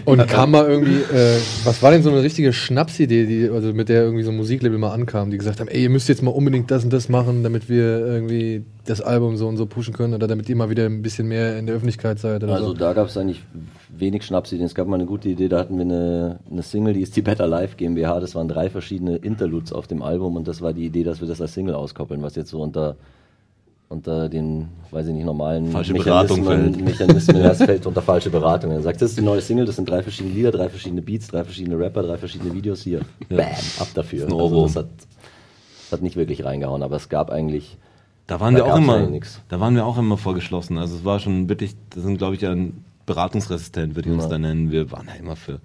S5: Und kam mal irgendwie, äh, was war denn so eine richtige Schnapsidee, die, also mit der irgendwie so ein Musiklabel mal ankam, die gesagt haben, ey, ihr müsst jetzt mal unbedingt das und das machen, damit wir irgendwie das Album so und so pushen können oder damit ihr mal wieder ein bisschen mehr in der Öffentlichkeit seid oder
S6: Also
S5: so.
S6: da gab es eigentlich wenig Schnapsideen. Es gab mal eine gute Idee, da hatten wir eine, eine Single, die ist die Better Life GmbH. Das waren drei verschiedene Interludes auf dem Album und das war die Idee, dass wir das als Single auskoppeln, was jetzt so unter, unter den, weiß ich nicht, normalen
S4: Falsche Beratung
S6: Mechanismen, Mechanismen [LAUGHS] das fällt unter falsche Beratung. Er sagt, das ist die neue Single, das sind drei verschiedene Lieder, drei verschiedene Beats, drei verschiedene Rapper, drei verschiedene Videos hier. Bam, ab dafür.
S4: ein
S6: Also das hat, das hat nicht wirklich reingehauen, aber es gab eigentlich
S4: Da waren
S6: Da
S4: wir auch immer,
S6: ja
S4: da waren wir auch immer vorgeschlossen. Also es war schon wirklich, das sind glaube ich ein beratungsresistent, würde ich uns
S6: Ja.
S4: da nennen. Wir waren ja immer für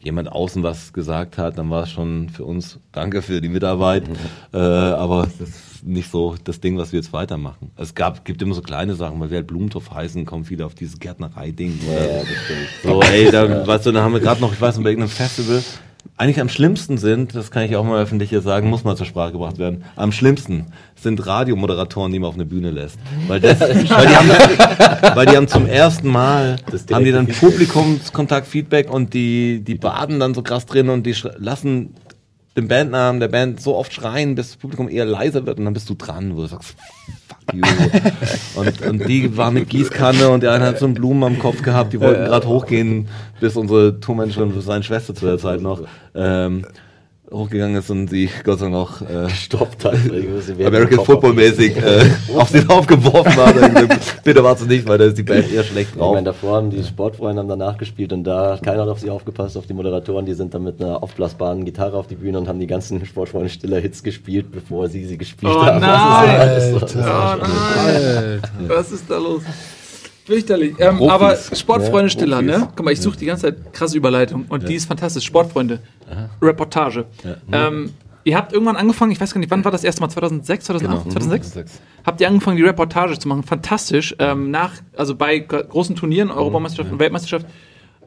S4: jemand außen was gesagt hat, dann war es schon für uns Danke für die Mitarbeit, äh, aber das ist nicht so das Ding, was wir jetzt weitermachen. Es gab, gibt immer so kleine Sachen, weil wir halt Blumentopf heißen, kommen viele auf dieses Gärtnerei-Ding.
S6: ja, ja, stimmt.
S4: So, ey, da, weißt du, da haben wir gerade noch, ich weiß nicht, bei irgendeinem Festival, eigentlich am schlimmsten sind, das kann ich auch mal öffentlich hier sagen, muss mal zur Sprache gebracht werden, am schlimmsten sind Radiomoderatoren, die man auf eine Bühne lässt. Weil, das, [LAUGHS] weil, die, haben, weil die haben zum ersten Mal, haben die dann. Publikumskontakt, Feedback und die, die baden dann so krass drin und die lassen den Bandnamen der Band so oft schreien, bis das Publikum eher leiser wird und dann bist du dran, wo du sagst, fuck you. [LAUGHS] und, und die war mit Gießkanne und der eine hat so einen Blumen am Kopf gehabt, die wollten gerade hochgehen, bis unsere Tourmanagerin, seine Schwester zu der Zeit noch, ähm, hochgegangen ist und sie Gott sei Dank auch äh, [LAUGHS]
S6: werden
S4: American Football mäßig äh, auf sie draufgeworfen hat. Und [LAUGHS] gesagt, Bitte war's nicht, weil da ist die Band eher schlecht
S6: Ich
S4: drauf.
S6: meine, davor haben die Sportfreunde haben danach gespielt und da hat keiner hat auf sie aufgepasst, auf die Moderatoren. Die sind dann mit einer aufblasbaren Gitarre auf die Bühne und haben die ganzen [LAUGHS] Sportfreunde stiller Hits gespielt, bevor sie sie gespielt
S1: Oh
S6: haben.
S1: nein!
S6: Das ist so-
S1: Oh nein!
S5: Alter.
S1: Was ist da los? Fürchterlich. Ähm,
S4: Profis.
S1: aber Sportfreunde
S6: Ja,
S1: Stiller, ne? Guck mal, ich suche die ganze Zeit krasse Überleitung und die ist fantastisch. Sportfreunde. Reportage. Ähm, ihr habt irgendwann angefangen, ich weiß gar nicht, wann war das erste Mal? 2006, 2008, 2006? Habt ihr angefangen, die Reportage zu machen? Fantastisch. Ähm, nach, also bei großen Turnieren, Europameisterschaft und Weltmeisterschaft,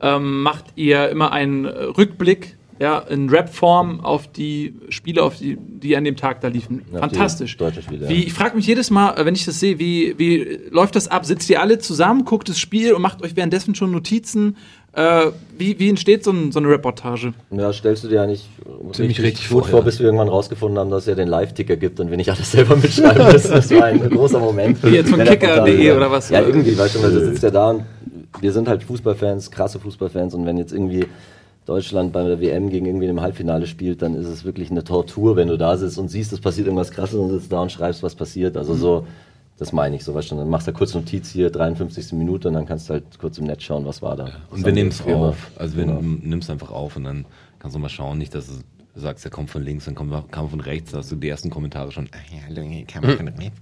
S1: ähm, macht ihr immer einen Rückblick, ja, in Rap-Form auf die Spiele, auf die, die an dem Tag da liefen.
S6: Ja,
S1: Fantastisch.
S6: Spiele, ja.
S1: Wie, ich frage mich jedes Mal, äh, wenn ich das sehe, wie, wie läuft das ab? Sitzt ihr alle zusammen, guckt das Spiel und macht euch währenddessen schon Notizen? Äh, wie, wie entsteht so, ein, so eine Reportage?
S6: Ja, stellst du dir eigentlich
S5: Ziemlich richtig
S6: gut
S5: vor, ja.
S6: bis wir irgendwann rausgefunden haben, dass es ja den Live-Ticker gibt und wir nicht alles selber mitschreiben müssen. Das war ein großer Moment.
S1: Wie jetzt von kicker.de oder was?
S6: Ja, irgendwie, weißt du, weil du sitzt ja da und wir sind halt Fußballfans, krasse Fußballfans und wenn jetzt irgendwie Deutschland bei der WM gegen irgendwie im Halbfinale spielt, dann ist es wirklich eine Tortur, wenn du da sitzt und siehst, es passiert irgendwas krasses und sitzt da und schreibst, was passiert. Also so, das meine ich so, weißt du, dann machst du kurz Notiz hier, 53. Minute und dann kannst du halt kurz im Netz schauen, was war da.
S4: Und wir nehmen es auf. Also wir
S6: Genau.
S4: nimmst einfach auf und dann kannst du mal schauen, nicht, dass du sagst, der kommt von links, dann kommt kam von rechts, da hast du die ersten Kommentare schon. "Ah, Ja, kam [LAUGHS] von rechts."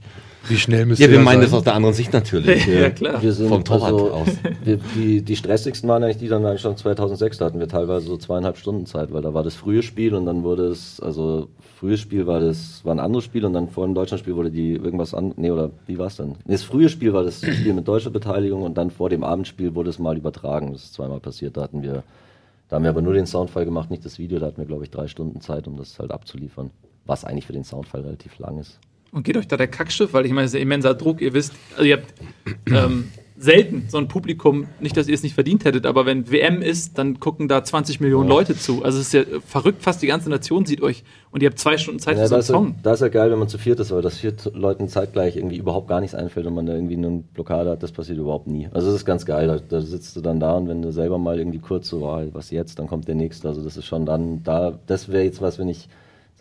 S5: Wie schnell müsst
S4: Ja,
S5: ihr
S4: wir
S5: da
S4: meinen das aus der anderen Sicht natürlich.
S1: Ja, klar.
S6: Wir sind
S4: Vom Torwart
S6: also,
S4: aus. [LAUGHS]
S6: Wir, die, die stressigsten waren eigentlich die dann eigentlich schon 2006. Da hatten wir teilweise so zweieinhalb Stunden Zeit, weil da war das frühe Spiel und dann wurde es, also frühes Spiel war das, war ein anderes Spiel und dann vor dem Deutschlandspiel wurde die irgendwas an, nee, oder wie war es dann? Nee, das frühe Spiel war das Spiel mit deutscher Beteiligung und dann vor dem Abendspiel wurde es mal übertragen. Das ist zweimal passiert. Da hatten wir, da haben wir aber nur den Soundfile gemacht, nicht das Video. Da hatten wir, glaube ich, drei Stunden Zeit, um das halt abzuliefern. Was eigentlich für den Soundfile relativ lang ist.
S1: Und geht euch da der Kackstift? Weil ich meine, es ist ja immenser Druck. Ihr wisst, also ihr habt ähm, selten so ein Publikum, nicht, dass ihr es nicht verdient hättet, aber wenn WM ist, dann gucken da 20 Millionen Leute zu. Also es ist ja verrückt, fast die ganze Nation sieht euch und ihr habt zwei Stunden Zeit
S6: Ja,
S1: für so einen
S6: das, ist,
S1: Song.
S6: das ist ja geil, wenn man zu viert ist, weil das vier Leuten zeitgleich irgendwie überhaupt gar nichts einfällt und man da irgendwie eine Blockade hat, das passiert überhaupt nie. Also das ist ganz geil, da, da sitzt du dann da und wenn du selber mal irgendwie kurz so, ah, was jetzt, dann kommt der nächste, also das ist schon dann da, das wäre jetzt was, wenn ich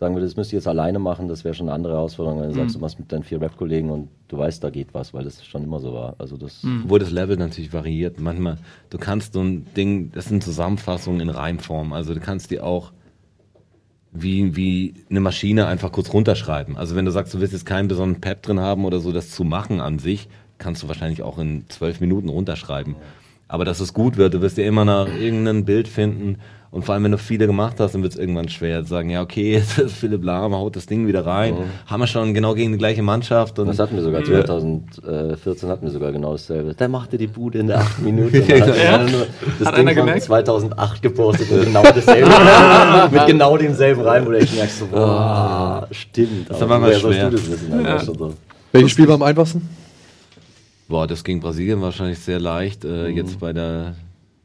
S6: sagen würde, das müsst ihr jetzt alleine machen, das wäre schon eine andere Herausforderung, wenn du sagst, du machst mit deinen vier Rap-Kollegen und du weißt, da geht was, weil das schon immer so war. Also das,
S4: Wo das Level natürlich variiert. Manchmal, du kannst so ein Ding, das sind Zusammenfassungen in Reimform. Also du kannst die auch wie, wie eine Maschine einfach kurz runterschreiben. Also wenn du sagst, du willst jetzt keinen besonderen Pep drin haben oder so, das zu machen an sich, kannst du wahrscheinlich auch in zwölf Minuten runterschreiben. Aber dass es gut wird, du wirst ja immer nach irgendeinem Bild finden. Und vor allem, wenn du viele gemacht hast, dann wird es irgendwann schwer zu sagen, ja, okay, [LAUGHS] jetzt ist Philipp Lahm, haut das Ding wieder rein. Haben wir schon genau gegen die gleiche Mannschaft. Und
S6: das hatten wir sogar 2014 hatten wir sogar genau dasselbe. Der machte die Bude in der achten [LAUGHS] Minute.
S1: Ja.
S6: das
S1: Hat
S6: Ding
S1: einer
S6: von
S1: gemerkt?
S6: 2008 gepostet und genau dasselbe. [LAUGHS] mit genau demselben Reim, wo ich merkst so, boah, stimmt.
S4: ist aber mal schwer.
S6: du das wissen? Also
S1: Ja.
S6: schon so.
S5: Welches Spiel war am einfachsten?
S4: Boah, das gegen Brasilien wahrscheinlich sehr leicht. Äh, Jetzt bei der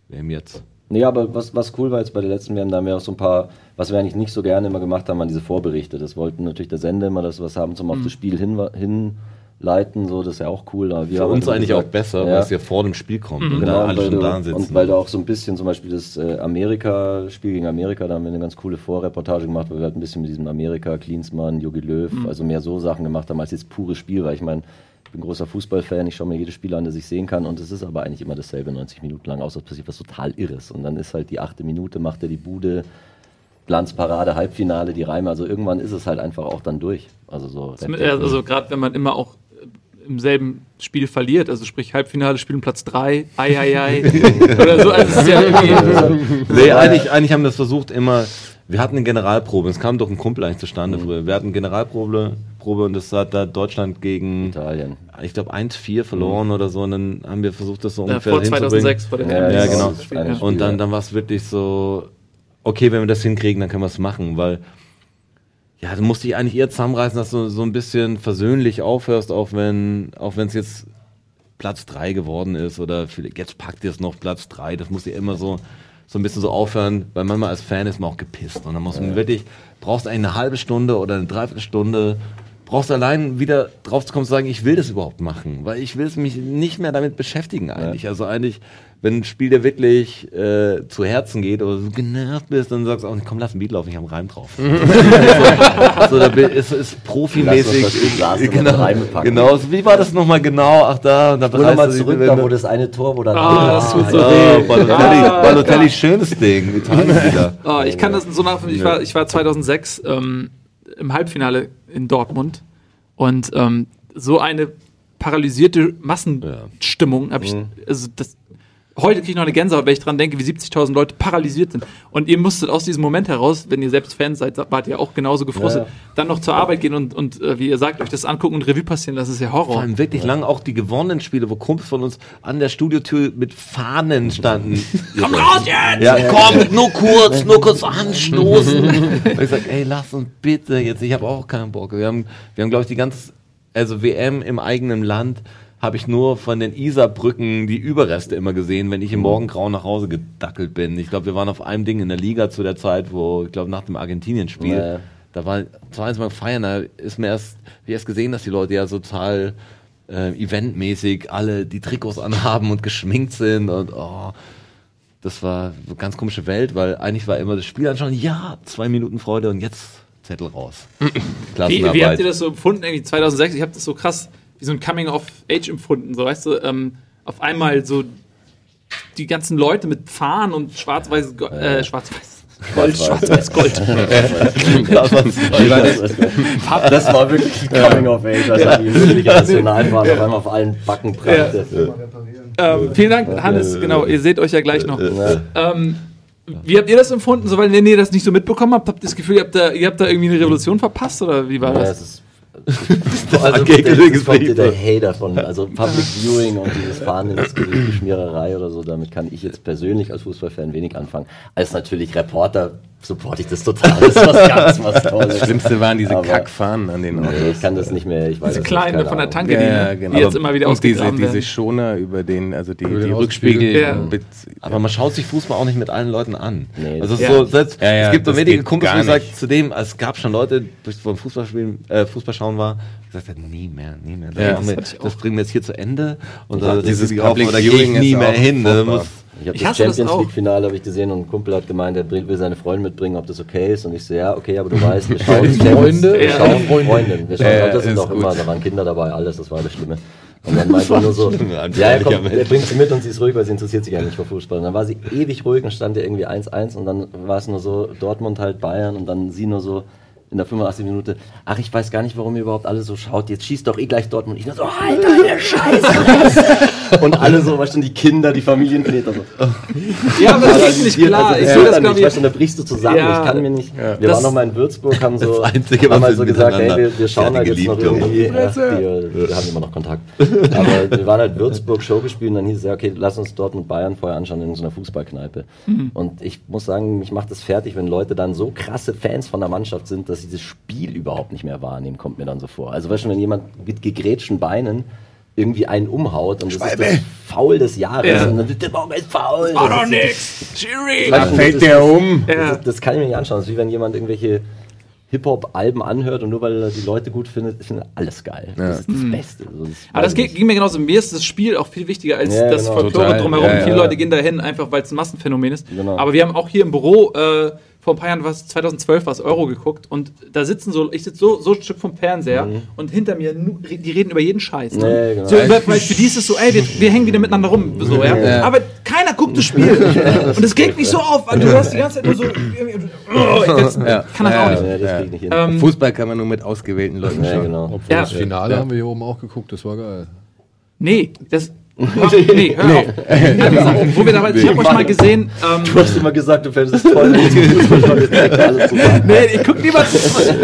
S4: WM jetzt.
S6: Nee, aber was, was cool war jetzt bei der letzten WM, da haben wir auch so ein paar, was wir eigentlich nicht so gerne immer gemacht haben, waren diese Vorberichte. Das wollten natürlich der Sender immer, dass wir was haben zum auf das Spiel hin, hinleiten, so, das ist ja auch cool. Aber wir
S4: Für uns eigentlich auch
S6: gesagt,
S4: besser, weil es ja vor dem Spiel kommt und
S6: Genau,
S4: da
S6: und
S4: alle
S6: weil,
S4: schon
S6: du,
S4: da sitzen.
S6: und weil du auch so ein bisschen zum Beispiel das äh, Amerika-Spiel gegen Amerika, da haben wir eine ganz coole Vorreportage gemacht, weil wir halt ein bisschen mit diesem Amerika, Klinsmann, Jogi Löw, also mehr so Sachen gemacht haben als jetzt pures Spiel, weil ich meine, bin großer Fußballfan, ich schaue mir jedes Spiel an, das ich sehen kann und es ist aber eigentlich immer dasselbe 90 Minuten lang, außer es passiert was total Irres und dann ist halt die achte Minute, macht er die Bude, Glanzparade, Halbfinale, die Reime, also irgendwann ist es halt einfach auch dann durch. Also so.
S1: Also gerade wenn man immer auch äh, im selben Spiel verliert, also sprich Halbfinale, Spiel um Platz 3, ei, ei, ei, [LAUGHS] oder so, also es ist ja irgendwie,
S4: Nee, eigentlich, eigentlich haben wir das versucht immer. Wir hatten eine Generalprobe. Es kam doch ein Kumpel eigentlich zustande früher. Wir hatten eine Generalprobe Probe und das hat da Deutschland gegen,
S6: Italien.
S4: ich glaube, 1-4 verloren oder so. Und dann haben wir versucht, das so
S1: äh,
S4: ungefähr
S1: vor
S4: hinzubringen.
S1: 2006, vor der
S6: Ja.
S4: Ja, genau.
S1: Ja.
S6: Spiel,
S4: Und dann,
S6: ja.
S4: dann war es wirklich so, okay, wenn wir das hinkriegen, dann können wir es machen, weil ja, du musst dich eigentlich eher zusammenreißen, dass du so ein bisschen versöhnlich aufhörst, auch wenn auch wenn es jetzt Platz 3 geworden ist oder jetzt packt ihr es noch Platz 3, das muss ja immer so so ein bisschen so aufhören, weil manchmal als Fan ist man auch gepisst und dann muss man wirklich, brauchst eigentlich eine halbe Stunde oder eine Dreiviertelstunde, brauchst allein wieder drauf zu kommen zu sagen, ich will das überhaupt machen, weil ich will es mich nicht mehr damit beschäftigen eigentlich. Also eigentlich, wenn ein Spiel dir wirklich äh, zu Herzen geht oder du genervt bist, dann sagst du auch, komm, lass ein Beat laufen, ich habe einen Reim drauf. [LAUGHS] so, da bin- ist, ist profimäßig.
S6: Lass uns das
S4: genau,
S6: Reime packen.
S4: genau, wie war das nochmal genau? Ach da, da bereist du
S6: zurück, da wo das eine Tor, wo da
S1: Ah, das tut so
S4: Ah,
S1: weh.
S4: Balotelli,
S1: Ah.
S4: Balotelli, schönes Ding, Italien wieder.
S1: Oh, ich kann das so nachvollziehen. Ich war, ich war 2006 ähm, im Halbfinale in Dortmund und ähm, so eine paralysierte Massenstimmung habe ich. Also das, heute kriege ich noch eine Gänsehaut, wenn ich dran denke, wie 70.000 Leute paralysiert sind. Und ihr musstet aus diesem Moment heraus, wenn ihr selbst Fans seid, wart ihr auch genauso gefrustet,
S6: Ja, ja.
S1: dann noch zur Arbeit gehen und, und äh, wie ihr sagt, euch das angucken und Revue passieren, das ist ja
S4: Vor
S1: Horror.
S4: allem wirklich lang auch die gewonnenen Spiele, wo Kumpels von uns an der Studiotür mit Fahnen standen. [LAUGHS]
S1: Komm raus jetzt!
S4: Ja, komm, nur kurz, nur kurz anstoßen. [LAUGHS] Und ich sag, ey, lass uns bitte jetzt, ich habe auch keinen Bock. Wir haben, wir haben glaube ich, die ganze, also WM im eigenen Land habe ich nur von den Isarbrücken die Überreste immer gesehen, wenn ich im Morgengrau nach Hause gedackelt bin. Ich glaube, wir waren auf einem Ding in der Liga zu der Zeit, wo, ich glaube, nach dem Argentinien-Spiel,
S6: Ja,
S4: da war, das war eins mal feiern, da ist mir erst, ich erst gesehen, dass die Leute ja total äh, eventmäßig alle die Trikots anhaben und geschminkt sind und oh, das war eine ganz komische Welt, weil eigentlich war immer das Spiel anschauen, ja, zwei Minuten Freude und jetzt Zettel raus.
S1: Wie, wie habt ihr das so empfunden, irgendwie 2006? Ich habe das so krass wie so ein Coming of Age empfunden, so weißt du, ähm, auf einmal so die ganzen Leute mit Fahnen und schwarz-weiß, Go- äh, schwarz-weiß, Gold, [LAUGHS] schwarz-weiß, Gold. [LAUGHS]
S6: Das? War wirklich Coming of Age, als die mündliche Nationalfahne auf einmal auf allen Backen brannte.
S1: ähm, vielen Dank, Hannes, genau, ihr seht euch ja gleich noch. Ähm, wie habt ihr das empfunden, so, weil wenn ihr das nicht so mitbekommen habt, habt ihr das Gefühl, ihr habt da, ihr habt da irgendwie eine Revolution verpasst oder wie war
S6: Ja, [LAUGHS]
S1: das?
S6: also das kommt dir der
S4: Gespräch.
S6: Hater von, also Public Viewing und dieses Fahren ins Gesicht, die Schmiererei oder so, damit kann ich jetzt persönlich als Fußballfan wenig anfangen. Als natürlich Reporter supporte ich das total, das ist was ganz was Tolles.
S3: Das Schlimmste waren diese
S6: Aber-
S3: Kackfahnen an den
S6: Nee,
S3: Autos.
S6: ich kann das nicht mehr, ich weiß
S1: Diese
S6: nicht, keine
S1: von der. Tanke,
S3: Ja,
S1: die,
S3: ja, genau.
S1: die jetzt immer wieder
S3: und diese,
S1: ausgegraben
S3: diese
S1: werden.
S3: Schoner über den, also die,
S5: Über
S3: die Rückspiegel.
S1: Ja.
S4: Aber man schaut sich Fußball auch nicht mit allen Leuten an.
S6: Nee.
S4: also es,
S1: Ja.
S4: so, selbst,
S3: Ja, ja,
S4: es gibt so
S3: das
S4: wenige Kumpels,
S3: gar
S4: wo ich sage,
S3: nicht.
S4: zu dem, es gab schon Leute, die beim Fußballspielen, äh, Fußballschauen war, gesagt haben, nie mehr, nie mehr. Das,
S3: Ja,
S1: das ich
S4: das bringen wir jetzt hier zu Ende und
S6: Ja,
S4: da
S3: dieses
S4: Public da gehe ich nie mehr hin. Ne?
S6: Ich habe
S1: Ich
S6: das
S1: hasse das
S6: Champions
S1: auch.
S6: League Finale habe ich gesehen und ein Kumpel hat gemeint, er will will seine Freundin mitbringen, ob das okay ist und ich so ja okay, aber du weißt, wir [LAUGHS] schauen
S5: Freunde?
S6: wir
S1: Ja.
S6: schauen
S5: Freundin.
S6: Freundin, wir schauen,
S3: Ja,
S6: das sind
S3: ist
S6: auch immer, da waren Kinder dabei, alles, das war das Schlimme. Und dann meinte er nur so, [LAUGHS] ja, er, kommt, er bringt sie mit und sie ist ruhig, weil sie interessiert sich eigentlich für Fußball. Und dann war sie ewig ruhig und stand ja irgendwie 1-1 und dann war es nur so Dortmund halt Bayern und dann sie nur so in der 85 Minute, ach, ich weiß gar nicht, warum ihr überhaupt alle so schaut, jetzt schießt doch eh gleich Dortmund. Ich nur so, halt deine [LAUGHS] Scheiße! und alle so, weißt du, die Kinder, die Familienväter so. [LAUGHS]
S1: Ja, aber das ist nicht klar.
S6: Also,
S1: ich
S6: geht
S1: das,
S6: dann
S1: glaube
S6: nicht, weißt du, da brichst du zusammen.
S1: Ja.
S6: ich kann mir nicht. Wir
S1: Das-
S6: waren noch mal in Würzburg, haben [LAUGHS] so,
S4: Das Einzige,
S6: haben
S4: was
S6: halt so gesagt, ey,
S4: miteinander-
S6: wir, wir schauen
S4: Ja,
S6: halt jetzt noch irgendwie. Ach, die, wir haben immer noch Kontakt. Aber wir waren halt Würzburg Show gespielt und dann hieß es ja, okay, lass uns Dortmund Bayern vorher anschauen in so einer Fußballkneipe.
S1: Mhm.
S6: Und ich muss sagen, mich macht das fertig, wenn Leute dann so krasse Fans von der Mannschaft sind, dass sie das Spiel überhaupt nicht mehr wahrnehmen, kommt mir dann so vor. Also weißt du, wenn jemand mit gegrätschten Beinen irgendwie einen umhaut und das ist das Foul des Jahres
S1: Ja.
S6: und dann wird der Baum ist faul.
S1: War
S6: Das
S1: doch
S6: ist-
S1: nix. Jury.
S6: Das
S3: fällt
S6: ist-
S3: der um.
S1: Ja.
S6: das, das kann ich mir nicht anschauen. Das ist wie wenn jemand irgendwelche Hip-Hop-Alben anhört und nur weil er die Leute gut findet, findet alles geil. Das ist das Beste. Also das
S1: Mhm. Aber das ging,
S6: ich
S1: ging mir genauso. Mir ist das Spiel auch viel wichtiger als
S6: Ja,
S1: das
S6: genau.
S1: Folklore drumherum.
S3: Ja, ja.
S1: Viele Leute gehen dahin, einfach weil es ein Massenphänomen ist.
S6: Genau.
S1: Aber wir haben auch hier im Büro äh, vor ein paar Jahren, was 2012 war es, Euro geguckt und da sitzen so, ich sitze so, so ein Stück vom Fernseher und hinter mir, die reden über jeden Scheiß. Ne?
S6: Mhm. Ja, genau.
S1: So, über, weil für die ist es so, ey, wir, wir hängen wieder miteinander rum. So, ja?
S3: Ja.
S1: Aber keiner guckt das Spiel. [LAUGHS] und es geht mich so auf, weil du hörst die ganze Zeit nur so, oh, ich
S3: Ja.
S1: kann das
S3: Ja,
S1: auch
S6: nicht.
S1: nicht.
S6: Ja, das nicht hin.
S1: Ähm,
S3: Fußball kann man nur mit ausgewählten Leuten
S6: ja,
S3: schauen.
S6: genau.
S5: Obwohl
S1: Ja.
S5: das Finale
S3: Ja.
S5: haben wir hier oben auch geguckt, das war geil.
S1: Nee, das. Nee, hör auf. Wo wir dabei, ich habe euch mal gesehen. Ähm,
S6: Du hast immer gesagt, du fändest es toll, [LAUGHS]
S1: nee, ich gucke lieber,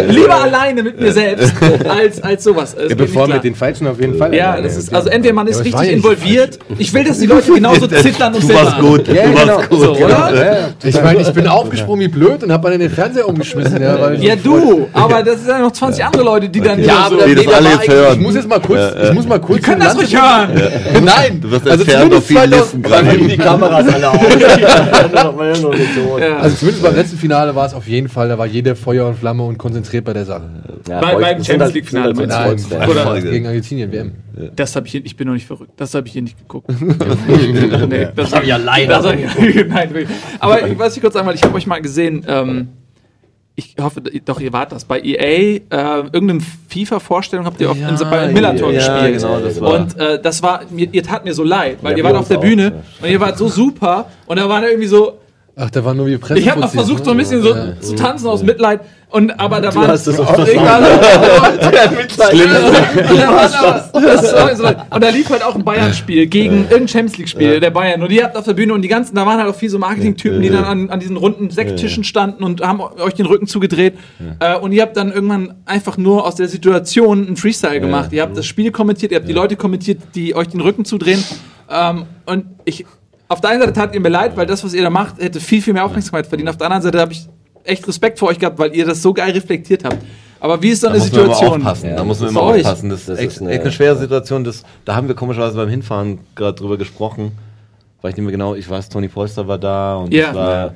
S1: lieber alleine mit mir selbst als, als sowas. Das
S3: Ja, bevor mit den Falschen auf jeden Fall.
S1: ja, das ist, also entweder man ist
S5: Ja,
S1: richtig involviert. Ich will, dass die Leute genauso [LAUGHS] zittern und
S4: du warst gut,
S3: Ja,
S4: du
S3: genau.
S4: warst gut.
S1: So, oder?
S3: Ja.
S5: Ich meine, ich bin aufgesprungen wie blöd und habe dann den Fernseher umgeschmissen. Ja,
S1: Ja, du, aber das sind ja noch 20 andere Leute, die dann
S5: Ja, aber
S4: das alle jetzt
S5: eigentlich-
S4: hören.
S5: Ich muss jetzt mal kurz, ich muss mal kurz.
S1: Die können das ruhig hören.
S5: Nein,
S4: Du wirst
S5: also
S4: entfernt auf vielen
S5: 2000
S4: Listen gerade.
S6: die Kameras alle. [LAUGHS]
S1: Ja.
S5: Also zumindest beim letzten Finale war es auf jeden Fall, da war jeder Feuer und Flamme und konzentriert bei der Sache.
S6: Ja,
S1: Bei- beim Champions League Finale meinst du? Oder-.
S5: Gegen Argentinien, WM.
S1: Das habe ich hier, ich bin noch nicht verrückt. Das habe ich hier nicht geguckt. [LAUGHS] nee, das habe ich
S6: alleine.
S1: Hab ich, [LAUGHS] nein. Aber ich weiß nicht kurz einmal, ich habe euch mal gesehen, ähm, ich hoffe, doch, ihr wart das. Bei EA, äh, irgendeine FIFA-Vorstellung habt ihr auf, in, bei Millantor
S4: ja,
S1: gespielt.
S4: genau, das war-
S1: und äh, das war, mir, ihr tat mir so leid, weil
S6: Ja,
S1: ihr wart auf der
S6: auch,
S1: Bühne
S6: ja.
S1: und ihr wart so super und da waren irgendwie so
S5: Ach, da war nur wie Presse.
S1: Ich habe versucht, so ein bisschen so
S5: Ja.
S1: zu tanzen aus Mitleid. Und aber da
S6: auch [LAUGHS] [LAUGHS]
S1: war- das war so- Und da lief halt auch ein Bayern-Spiel gegen irgendein Champions League-Spiel der Bayern. Und ihr habt auf der Bühne und die ganzen, da waren halt auch viele so Marketing-Typen, die dann an, an diesen runden Sekttischen standen und haben euch den Rücken zugedreht. Äh, und ihr habt dann irgendwann einfach nur aus der Situation einen Freestyle gemacht. Ihr habt das Spiel kommentiert, ihr habt die Leute kommentiert, die euch den Rücken zudrehen. Ähm, und ich, auf der einen Seite tat ihr mir leid, weil das, was ihr da macht, hätte viel, viel mehr Aufmerksamkeit verdient. Auf der anderen Seite habe ich echt Respekt vor euch gehabt, weil ihr das so geil reflektiert habt. Aber wie ist so
S4: Da
S1: eine
S4: muss man immer
S1: Situation?
S4: aufpassen.
S6: Ja,
S4: da muss man immer aufpassen. Das ist
S6: Das
S4: echt,
S6: ist eine-
S4: echt eine schwere Situation. Das, da haben wir komischerweise beim Hinfahren gerade drüber gesprochen. Weiß ich nicht mehr genau. Ich weiß, Toni Polster war da und
S1: Ja.
S4: es war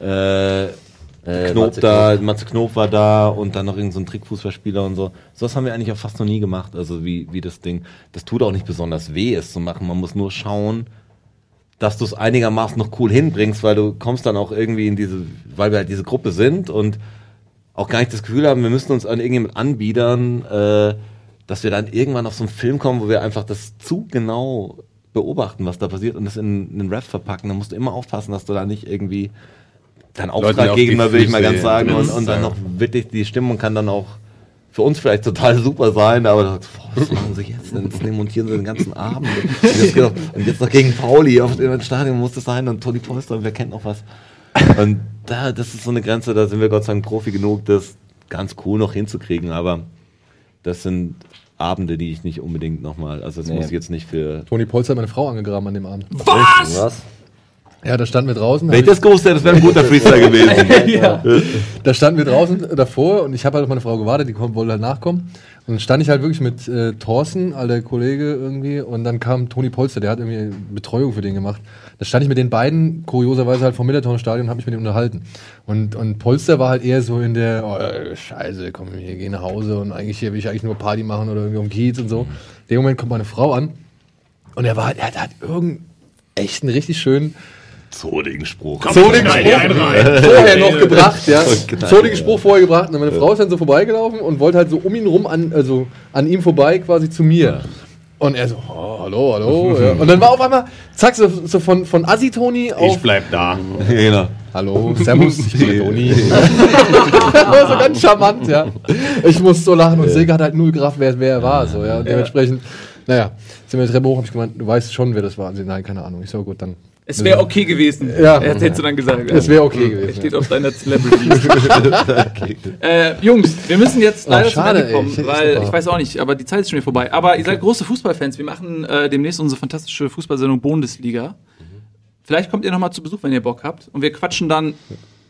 S4: äh,
S6: Äh,
S4: Knob
S6: Matze
S4: da, Matze Knob war da und dann noch irgendein so ein Trickfußballspieler und so. Sowas haben wir eigentlich auch fast noch nie gemacht. Also wie, wie das Ding. Das tut auch nicht besonders weh, es zu machen. Man muss nur schauen, dass du es einigermaßen noch cool hinbringst, weil du kommst dann auch irgendwie in diese, weil wir halt diese Gruppe sind und auch gar nicht das Gefühl haben, wir müssen uns an irgendjemand anbiedern, äh, dass wir dann irgendwann auf so einen Film kommen, wo wir einfach das zu genau beobachten, was da passiert und das in einen Rap verpacken. Da musst du immer aufpassen, dass du da nicht irgendwie dein
S3: Leuten auf
S4: Auftraggeber, will ich mal ganz sagen, und, und dann noch wirklich, die Stimmung kann dann auch für uns vielleicht total super sein, aber da, boah, was machen sie jetzt denn? Jetzt montieren sie den ganzen Abend. Und jetzt, noch- und jetzt noch gegen Pauli auf dem Stadion muss das sein und Toni Polster und wer kennt noch was. Und da, das ist so eine Grenze, da sind wir Gott sei Dank Profi genug, das ganz cool noch hinzukriegen, aber das sind Abende, die ich nicht unbedingt nochmal, also das
S6: Nee.
S4: muss ich jetzt nicht für...
S5: Toni Polster hat meine Frau angegraben an dem Abend.
S1: Was?
S6: Was?
S5: Ja, da standen wir draußen.
S4: Wenn ich das gewusst hätte, das wäre ein guter Freestyle [LAUGHS] gewesen.
S1: ja.
S5: Da standen wir draußen davor und ich habe halt auf meine Frau gewartet, die kommt, wollte halt nachkommen. Und dann stand ich halt wirklich mit äh, Thorsten, alter Kollege irgendwie, und dann kam Toni Polster, der hat irgendwie Betreuung für den gemacht. Da stand ich mit den beiden, kurioserweise halt vom Millerton-Stadion, und habe mich mit denen unterhalten. Und, und Polster war halt eher so in der, oh, äh, scheiße, komm, wir gehen nach Hause und eigentlich hier will ich eigentlich nur Party machen oder irgendwie um Kiez und so. In dem Moment kommt meine Frau an und er war halt, er hat halt irgendeinen echt einen richtig schönen
S4: Zodigen Spruch.
S5: zodigen Spruch [LAUGHS] vorher noch gebracht, ja. [LAUGHS]
S4: genau.
S5: Zodigen Spruch vorher gebracht. Und meine Frau ist dann so vorbeigelaufen und wollte halt so um ihn rum, an, also an ihm vorbei quasi zu mir. Und er so, oh, hallo, hallo. Ja. Und dann war auf einmal, zack, so, so von, von Assi-Toni auf,
S3: Ich bleib da.
S4: genau.
S5: hallo, servus, ich bin der [LAUGHS] Toni. war so ganz charmant, ja. Ich muss so lachen und Silke hat halt null Graf, wer, wer er war, so, ja. Und dementsprechend, naja, sind wir die Treppe hoch, hab ich gemeint, du weißt schon, wer das war. Und sie, nein, keine Ahnung. Ich so, gut, dann.
S1: Es wäre okay gewesen.
S5: Ja.
S1: Er hättest du dann gesagt.
S5: Es wäre okay
S1: Er
S5: gewesen.
S1: steht auf deiner Celebrity. [LAUGHS] äh, Jungs, wir müssen jetzt
S5: Oh,
S1: leider
S5: schade,
S1: zum Ende kommen, weil
S5: super.
S1: ich weiß auch nicht, aber die Zeit ist schon wieder vorbei. Aber ihr seid große Fußballfans. Wir machen äh, demnächst unsere fantastische Fußballsendung Bundesliga. Vielleicht kommt ihr nochmal zu Besuch, wenn ihr Bock habt. Und wir quatschen dann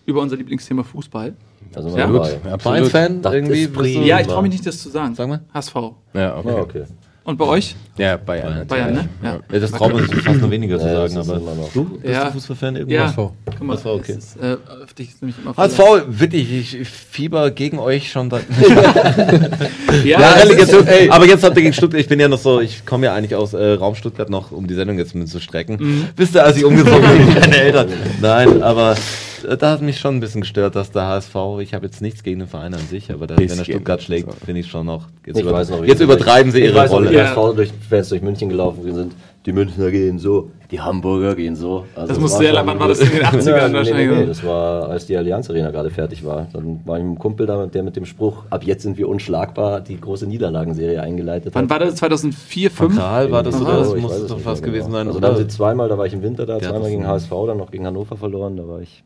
S1: über unser Lieblingsthema Fußball.
S6: Also
S1: Ja. Gut.
S4: Vereinsfan irgendwie?
S1: Ja, ich traue mich nicht, das zu sagen.
S4: Sag mal.
S1: HSV.
S3: Ja, okay.
S6: okay.
S1: Und bei euch?
S3: Ja, Bayern.
S1: Bayern, ne? Ja.
S4: Ja, das traut man sich fast noch weniger zu
S6: Ja,
S4: sagen,
S6: ist
S4: aber du bist
S1: Ja.
S4: du Fußballfan
S1: Ja.
S4: irgendwas?
S5: HSV.
S1: Guck mal,
S4: HSV, okay.
S1: ist, äh, auf dich ist nämlich immer
S4: HSV, wirklich, ich, fieber gegen euch schon seit. [LAUGHS]
S1: Ja,
S4: Ja, Relegation.
S1: ey,
S4: Aber jetzt habt ihr gegen Stuttgart, ich bin ja noch so, ich komme ja eigentlich aus äh, Raum Stuttgart noch, um die Sendung jetzt mit zu strecken.
S1: Mhm.
S4: Wisst ihr, als ich umgezogen [LAUGHS] bin, meine Eltern. Nein, aber da hat mich schon ein bisschen gestört, dass der HSV, ich habe jetzt nichts gegen den Verein an sich, aber da, wenn er. Stuttgart schlägt, finde ich schon noch. Jetzt,
S6: Ich
S4: über,
S6: weiß noch, wie
S4: jetzt übertreiben sie
S6: ich
S4: ihre
S6: weiß noch, wie
S4: Rolle.
S6: die
S1: Ja.
S6: HSV durch Fans durch München gelaufen sind. Die Münchner gehen so, die Hamburger gehen so. Also
S1: Das
S6: es
S1: muss
S6: war
S1: sehr
S6: schon-
S1: wann war das in den [LAUGHS] 80ern
S6: Ja, nee,
S1: wahrscheinlich?
S6: nee, nee, das war, als die Allianz Arena gerade fertig war. Dann war ich mit einem Kumpel da, der mit dem Spruch, ab jetzt sind wir unschlagbar, die große Niederlagenserie eingeleitet
S1: Wann
S6: hat.
S1: war das? 2004, 2005?
S4: Kral war das
S6: Aha.
S4: oder? Das muss
S6: es
S4: doch fast
S6: mehr
S4: gewesen
S6: genau.
S4: sein.
S6: Also da haben sie zweimal, da war ich im Winter da,
S4: Ja,
S6: zweimal gegen HSV, dann noch gegen Hannover verloren, da war ich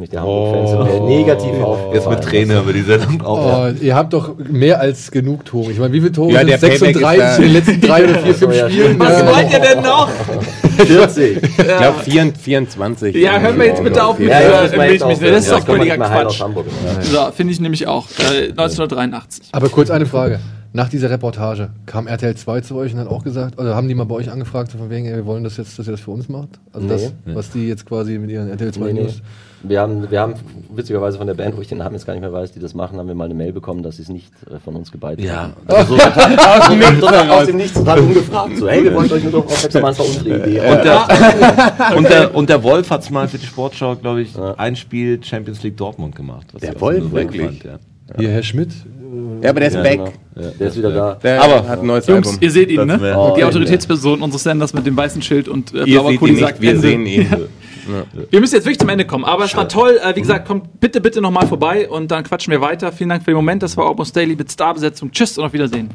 S6: mich der Hamburg-Fans sind mir negativ auf.
S4: Jetzt mit Tränen über die Sendung auch.
S5: Oh, ihr habt doch mehr als genug Tore. Ich meine, wie viele Tore
S3: Ja,
S5: sind
S3: der Payback
S5: 36
S3: ist da-
S5: in den letzten drei oder vier, [LAUGHS] fünf
S6: ja,
S5: Spielen?
S1: Was
S5: Ja.
S1: wollt ihr denn noch? [LAUGHS]
S6: 40.
S3: Ich glaube 24.
S1: Ja, hör mir jetzt bitte auf mit
S6: Ja, jetzt
S1: Milchmädchen.
S6: auch-
S1: Das ist
S6: ja,
S1: doch völliger
S6: nicht
S1: Quatsch.
S6: Hamburg.
S1: So, finde ich nämlich auch. Äh, 1983.
S5: Aber kurz eine Frage. Nach dieser Reportage kam RTL 2 zu euch und hat auch gesagt, oder haben die mal bei euch angefragt, so von wegen, ey, wir wollen das jetzt, dass ihr das für uns macht? Also
S6: Nee.
S5: das, was die jetzt quasi mit ihren RTL 2
S6: Nee, nee. Wir haben, wir haben witzigerweise von der Band, wo ich den Namen jetzt gar nicht mehr weiß, die das machen, haben wir mal eine Mail bekommen, dass sie es nicht äh, von uns gebeitet
S4: Ja.
S6: haben. [LAUGHS] Also so [LAUGHS] aus dem Nichts, aus dem Nichts total ungefragt. So, hey, wir wollen euch nur darauf aufmerksam machen, das war unsere Idee.
S4: Und der, [LAUGHS] und, der, und der Wolf hat es mal für die Sportschau, glaube ich, ein Spiel Champions League Dortmund gemacht. was
S3: Der Wolf,
S4: so
S3: wirklich?
S4: fand, ja.
S5: Hier, Herr Schmidt.
S3: Ja, aber der ist
S6: Ja,
S3: back.
S6: genau. Der ist wieder da.
S3: Der
S4: Aber-
S3: hat ein neues
S1: Jungs,
S3: Album.
S1: ihr seht ihn, ne?
S6: Oh,
S1: die
S6: ja.
S1: Autoritätsperson unseres Senders mit dem weißen Schild und äh,
S3: Ihr
S1: blauer
S3: seht
S1: Kuli sagt
S3: wir
S1: Ende.
S3: sehen ihn.
S1: Wir müssen jetzt wirklich zum Ende kommen, aber es war toll. Äh, wie gesagt, kommt bitte, bitte nochmal vorbei und dann quatschen wir weiter. Vielen Dank für den Moment. Das war Almost Daily mit Starbesetzung. Tschüss und auf Wiedersehen.